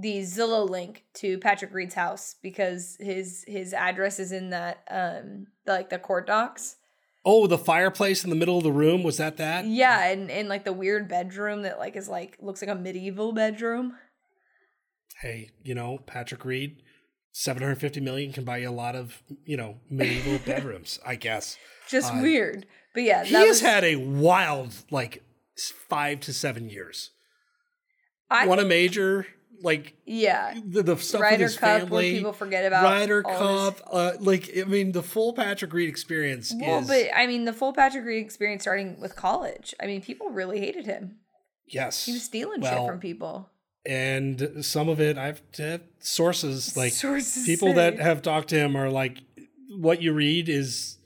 the Zillow link to Patrick Reed's house because his his address is in that um the, like the court docs. oh, the fireplace in the middle of the room was that that? Yeah, and in like the weird bedroom that like is like looks like a medieval bedroom. Hey, you know Patrick Reed. 750 million can buy you a lot of, you know, medieval bedrooms, I guess. Just Uh, weird. But yeah, He has was, had a wild, like, five to seven years. I, Won a major, like, yeah. the, the stuff Ryder with his Cup family. where people forget about Ryder Cup. Uh, like, I mean, the full Patrick Reed experience Well, is. but I mean the full Patrick Reed experience starting with college. I mean, people really hated him. yes. He was stealing Well, shit from people. And some of it, I've had sources, like, Sources people say. that have talked to him are like, what you read is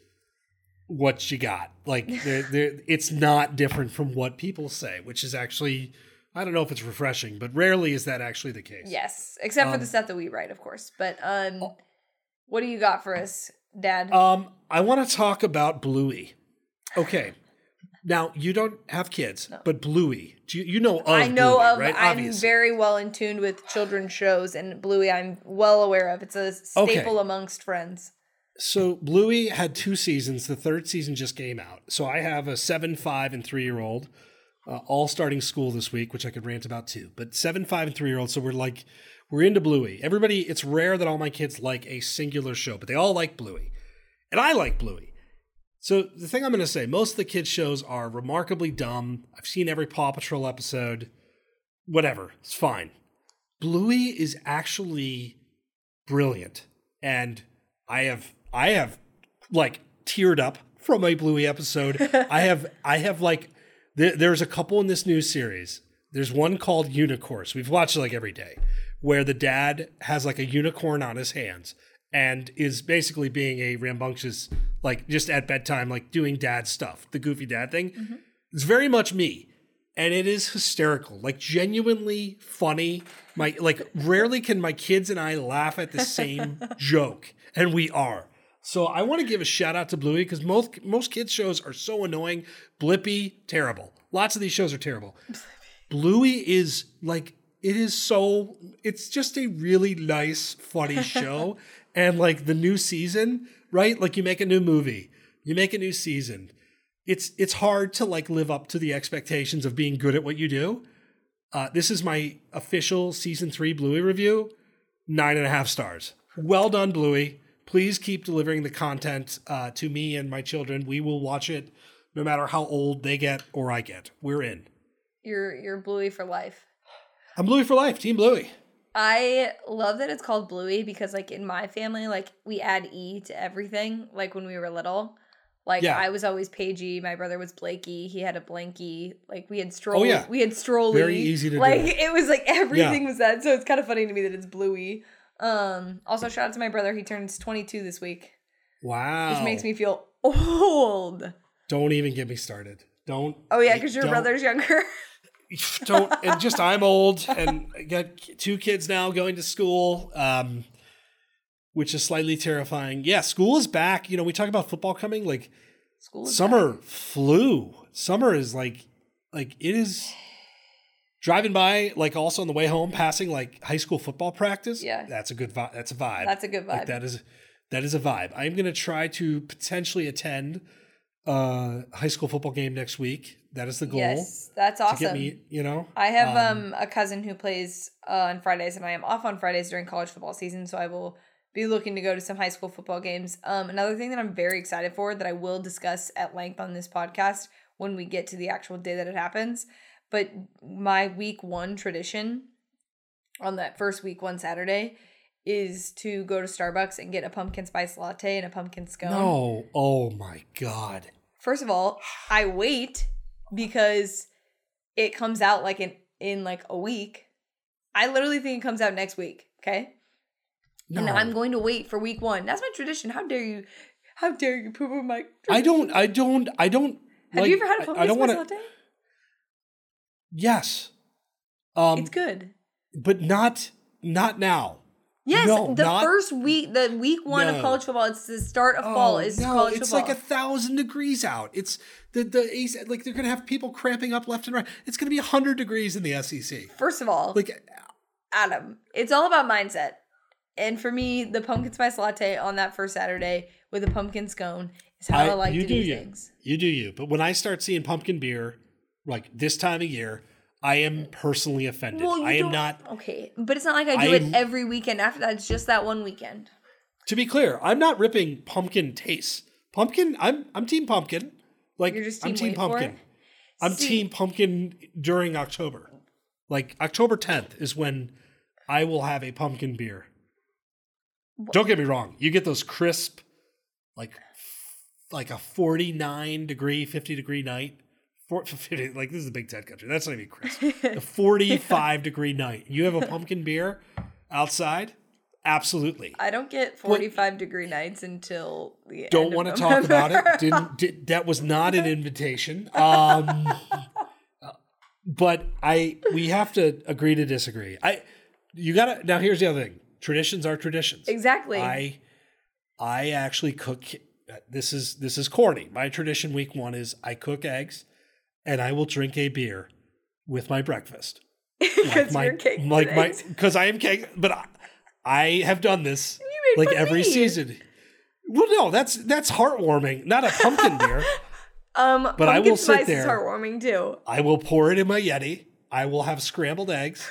what you got. Like, they're, they're, it's not different from what people say, which is actually, I don't know if it's refreshing, but rarely is that actually the case. Yes, except for Um, the stuff that we write, of course. But um, what do you got for us, Dad? Um, I want to talk about Bluey. Okay. Now you don't have kids, but Bluey, do you, you know of I know Bluey, of. right? I'm Obviously. very well in tune with children's shows, and Bluey, I'm well aware of. It's a staple Okay. amongst friends. So Bluey had two seasons. The third season just came out. So I have a seven, five, and three year old, uh, all starting school this week, which I could rant about too. But seven, five, and three year old. So we're like, we're into Bluey. Everybody, it's rare that all my kids like a singular show, but they all like Bluey, and I like Bluey. So the thing I'm going to say, most of the kids shows are remarkably dumb. I've seen every Paw Patrol episode. Whatever, it's fine. Bluey is actually brilliant, and I have I have like teared up from a Bluey episode. I have I have like there, there's a couple in this new series. There's one called Unicorns. We've watched it like every day, where the dad has like a unicorn on his hands and is basically being a rambunctious, like just at bedtime, like doing dad stuff, the goofy dad thing. Mm-hmm. It's very much me. And it is hysterical, like genuinely funny. My like rarely can my kids and I laugh at the same joke, and we are. So I want to give a shout out to Bluey because most most kids shows are so annoying. Blippi, terrible. Lots of these shows are terrible. Bluey is like it is so it's just a really nice, funny show. And like the new season, right? Like you make a new movie, you make a new season. It's it's hard to like live up to the expectations of being good at what you do. Uh, this is my official season three Bluey review. Nine and a half stars. Well done, Bluey. Please keep delivering the content uh, to me and my children. We will watch it no matter how old they get or I get. We're in. You're you're Bluey for life. I'm Bluey for life, Team Bluey. I love that it's called Bluey because like in my family, like we add E to everything, like when we were little. Like Yeah. I was always Pagey, my brother was Blakey, he had a Blanky, like we had Stroll Oh, yeah. we had Strolly. Very easy to do. like it was like everything was that. So it's kind of funny to me that it's Bluey. Um also shout out to my brother, he turns 22 this week, Wow. which makes me feel old. Don't even get me started. Don't. Oh yeah, cuz your don't- brother's younger. don't and just I'm old and I got two kids now going to school, um, which is slightly terrifying. Yeah, school is back. You know, we talk about football coming. Like School summer flew. Summer is like like it is driving by. Like also on the way home, passing like high school football practice. Yeah. that's a good vibe. That's a vibe. That's a good Like vibe. that is that is a vibe. I'm gonna try to potentially attend uh high school football game next week. That is the goal Yes, that's to awesome. get me. You know, I have Um, um, a cousin who plays uh, on Fridays, and I am off on Fridays during college football season, so I will be looking to go to some high school football games. Um, another thing that I'm very excited for that I will discuss at length on this podcast when we get to the actual day that it happens. But my week one tradition on that first week one Saturday is to go to Starbucks and get a pumpkin spice latte and a pumpkin scone. No. Oh my god. First of all, I wait because it comes out like in in like a week. I literally think it comes out next week. Okay, No. and I'm going to wait for week one. That's my tradition. How dare you? How dare you poo poo my? tradition. I don't. I don't. I don't. Have like, you ever had a pumpkin I don't spice wanna- latte? Yes. Um, it's good. but not not now. Yes, no, the not- first week, the week one No. of college football. It's the start of oh, fall. Is Oh, no, college it's football. like a thousand degrees out. It's the the like they're gonna have people cramping up left and right. It's gonna be hundred degrees in the SEC. First of all, Like Adam, it's all about mindset. And for me, the pumpkin spice latte on that first Saturday with a pumpkin scone is how I, I- like you to do do you. things. you do you. But when I start seeing pumpkin beer, like this time of year, I am personally offended. Well, I am don't- Okay, but it's not like I do I it every weekend. After that, it's just that one weekend. To be clear, I'm not ripping pumpkin tastes. Pumpkin, I'm I'm team pumpkin. Like You're just I'm team team wait for pumpkin. I'm See- team pumpkin during October. Like October 10th is when I will have a pumpkin beer. Don't get me wrong. You get those crisp, like like a 49 degree, 50 degree night. Four, 50, like this is a Big Ten country. That's not even crisp. a 45 degree night. You have a pumpkin beer outside. Absolutely. I don't get forty-five degree nights until the don't want to talk about it. Didn't did, that was not an invitation. Um, but I we have to agree to disagree. I you gotta now. Here's the other thing: traditions are traditions. exactly. I I actually cook. This is this is corny. My tradition week one is I cook eggs, and I will drink a beer with my breakfast. Because my you're cake. like my because I am cake, but I, I have done this like every me. season. Well, no, that's that's heartwarming. Not a pumpkin beer. Um, But I will sit spice is there. heartwarming too. I will pour it in my Yeti. I will have scrambled eggs,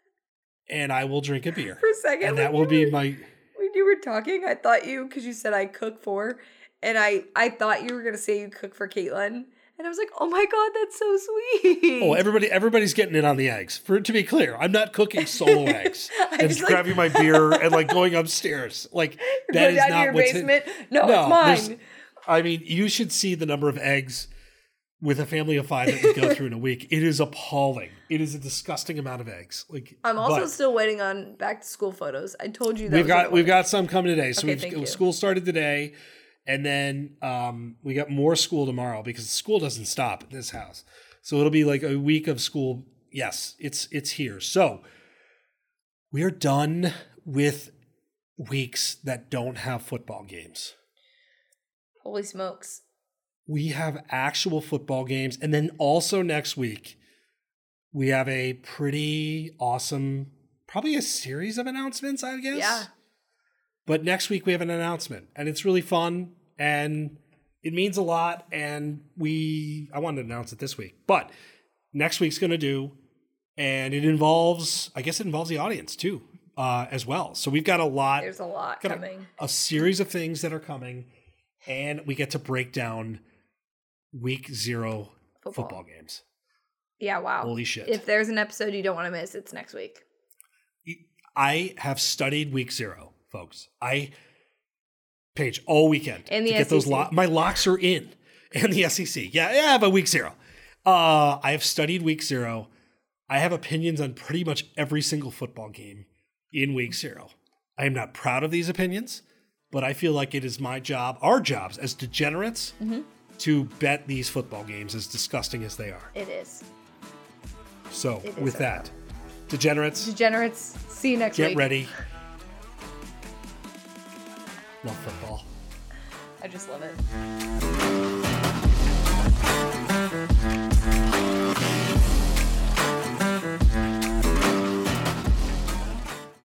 and I will drink a beer, For a second, and that will be were- my. when you were talking. I thought you because you said I cook for, and I I thought you were gonna say you cook for Caitlin, and I was like, oh my god, that's so oh, sweet. Oh, everybody! Everybody's getting in on the eggs. For to be clear, I'm not cooking solo eggs I and just, like- grabbing my beer and like going upstairs. Like Go that is down to not your what's in- basement. No, No, it's there's- mine. I mean, you should see the number of eggs with a family of five that we go through in a week. It is appalling. It is a disgusting amount of eggs. Like I'm also still waiting on back to school photos. I told you that we've was got on we've got some coming today. So Okay, we've thank you. school started today, and then um, we got more school tomorrow because school doesn't stop at this house. So it'll be like a week of school. Yes, it's it's here. So we are done with weeks that don't have football games. Holy smokes! we have actual football games and then also next week we have a pretty awesome, probably a series of announcements, I guess. Yeah. But next week we have an announcement, and it's really fun, and it means a lot. And we, I wanted to announce it this week, but next week's going to do, and it involves, I guess, it involves the audience too, uh, as well. So we've got a lot. There's a lot got a- coming. a series of things that are coming, and we get to break down week zero Football. football games. Yeah, wow. Holy shit. If there's an episode you don't want to miss, it's next week. I have studied week zero, folks. I page all weekend And the to get those SEC. lo- my locks are in, and the SEC. Yeah, yeah, but week zero. Uh, I have studied week zero. I have opinions on pretty much every single football game in week zero. I am not proud of these opinions, but I feel like it is my job, our jobs as degenerates, Mm-hmm. to bet these football games as disgusting as they are. It is. So, It is with that, degenerates, Degenerates. See you next get week. Get ready. Love football. I just love it.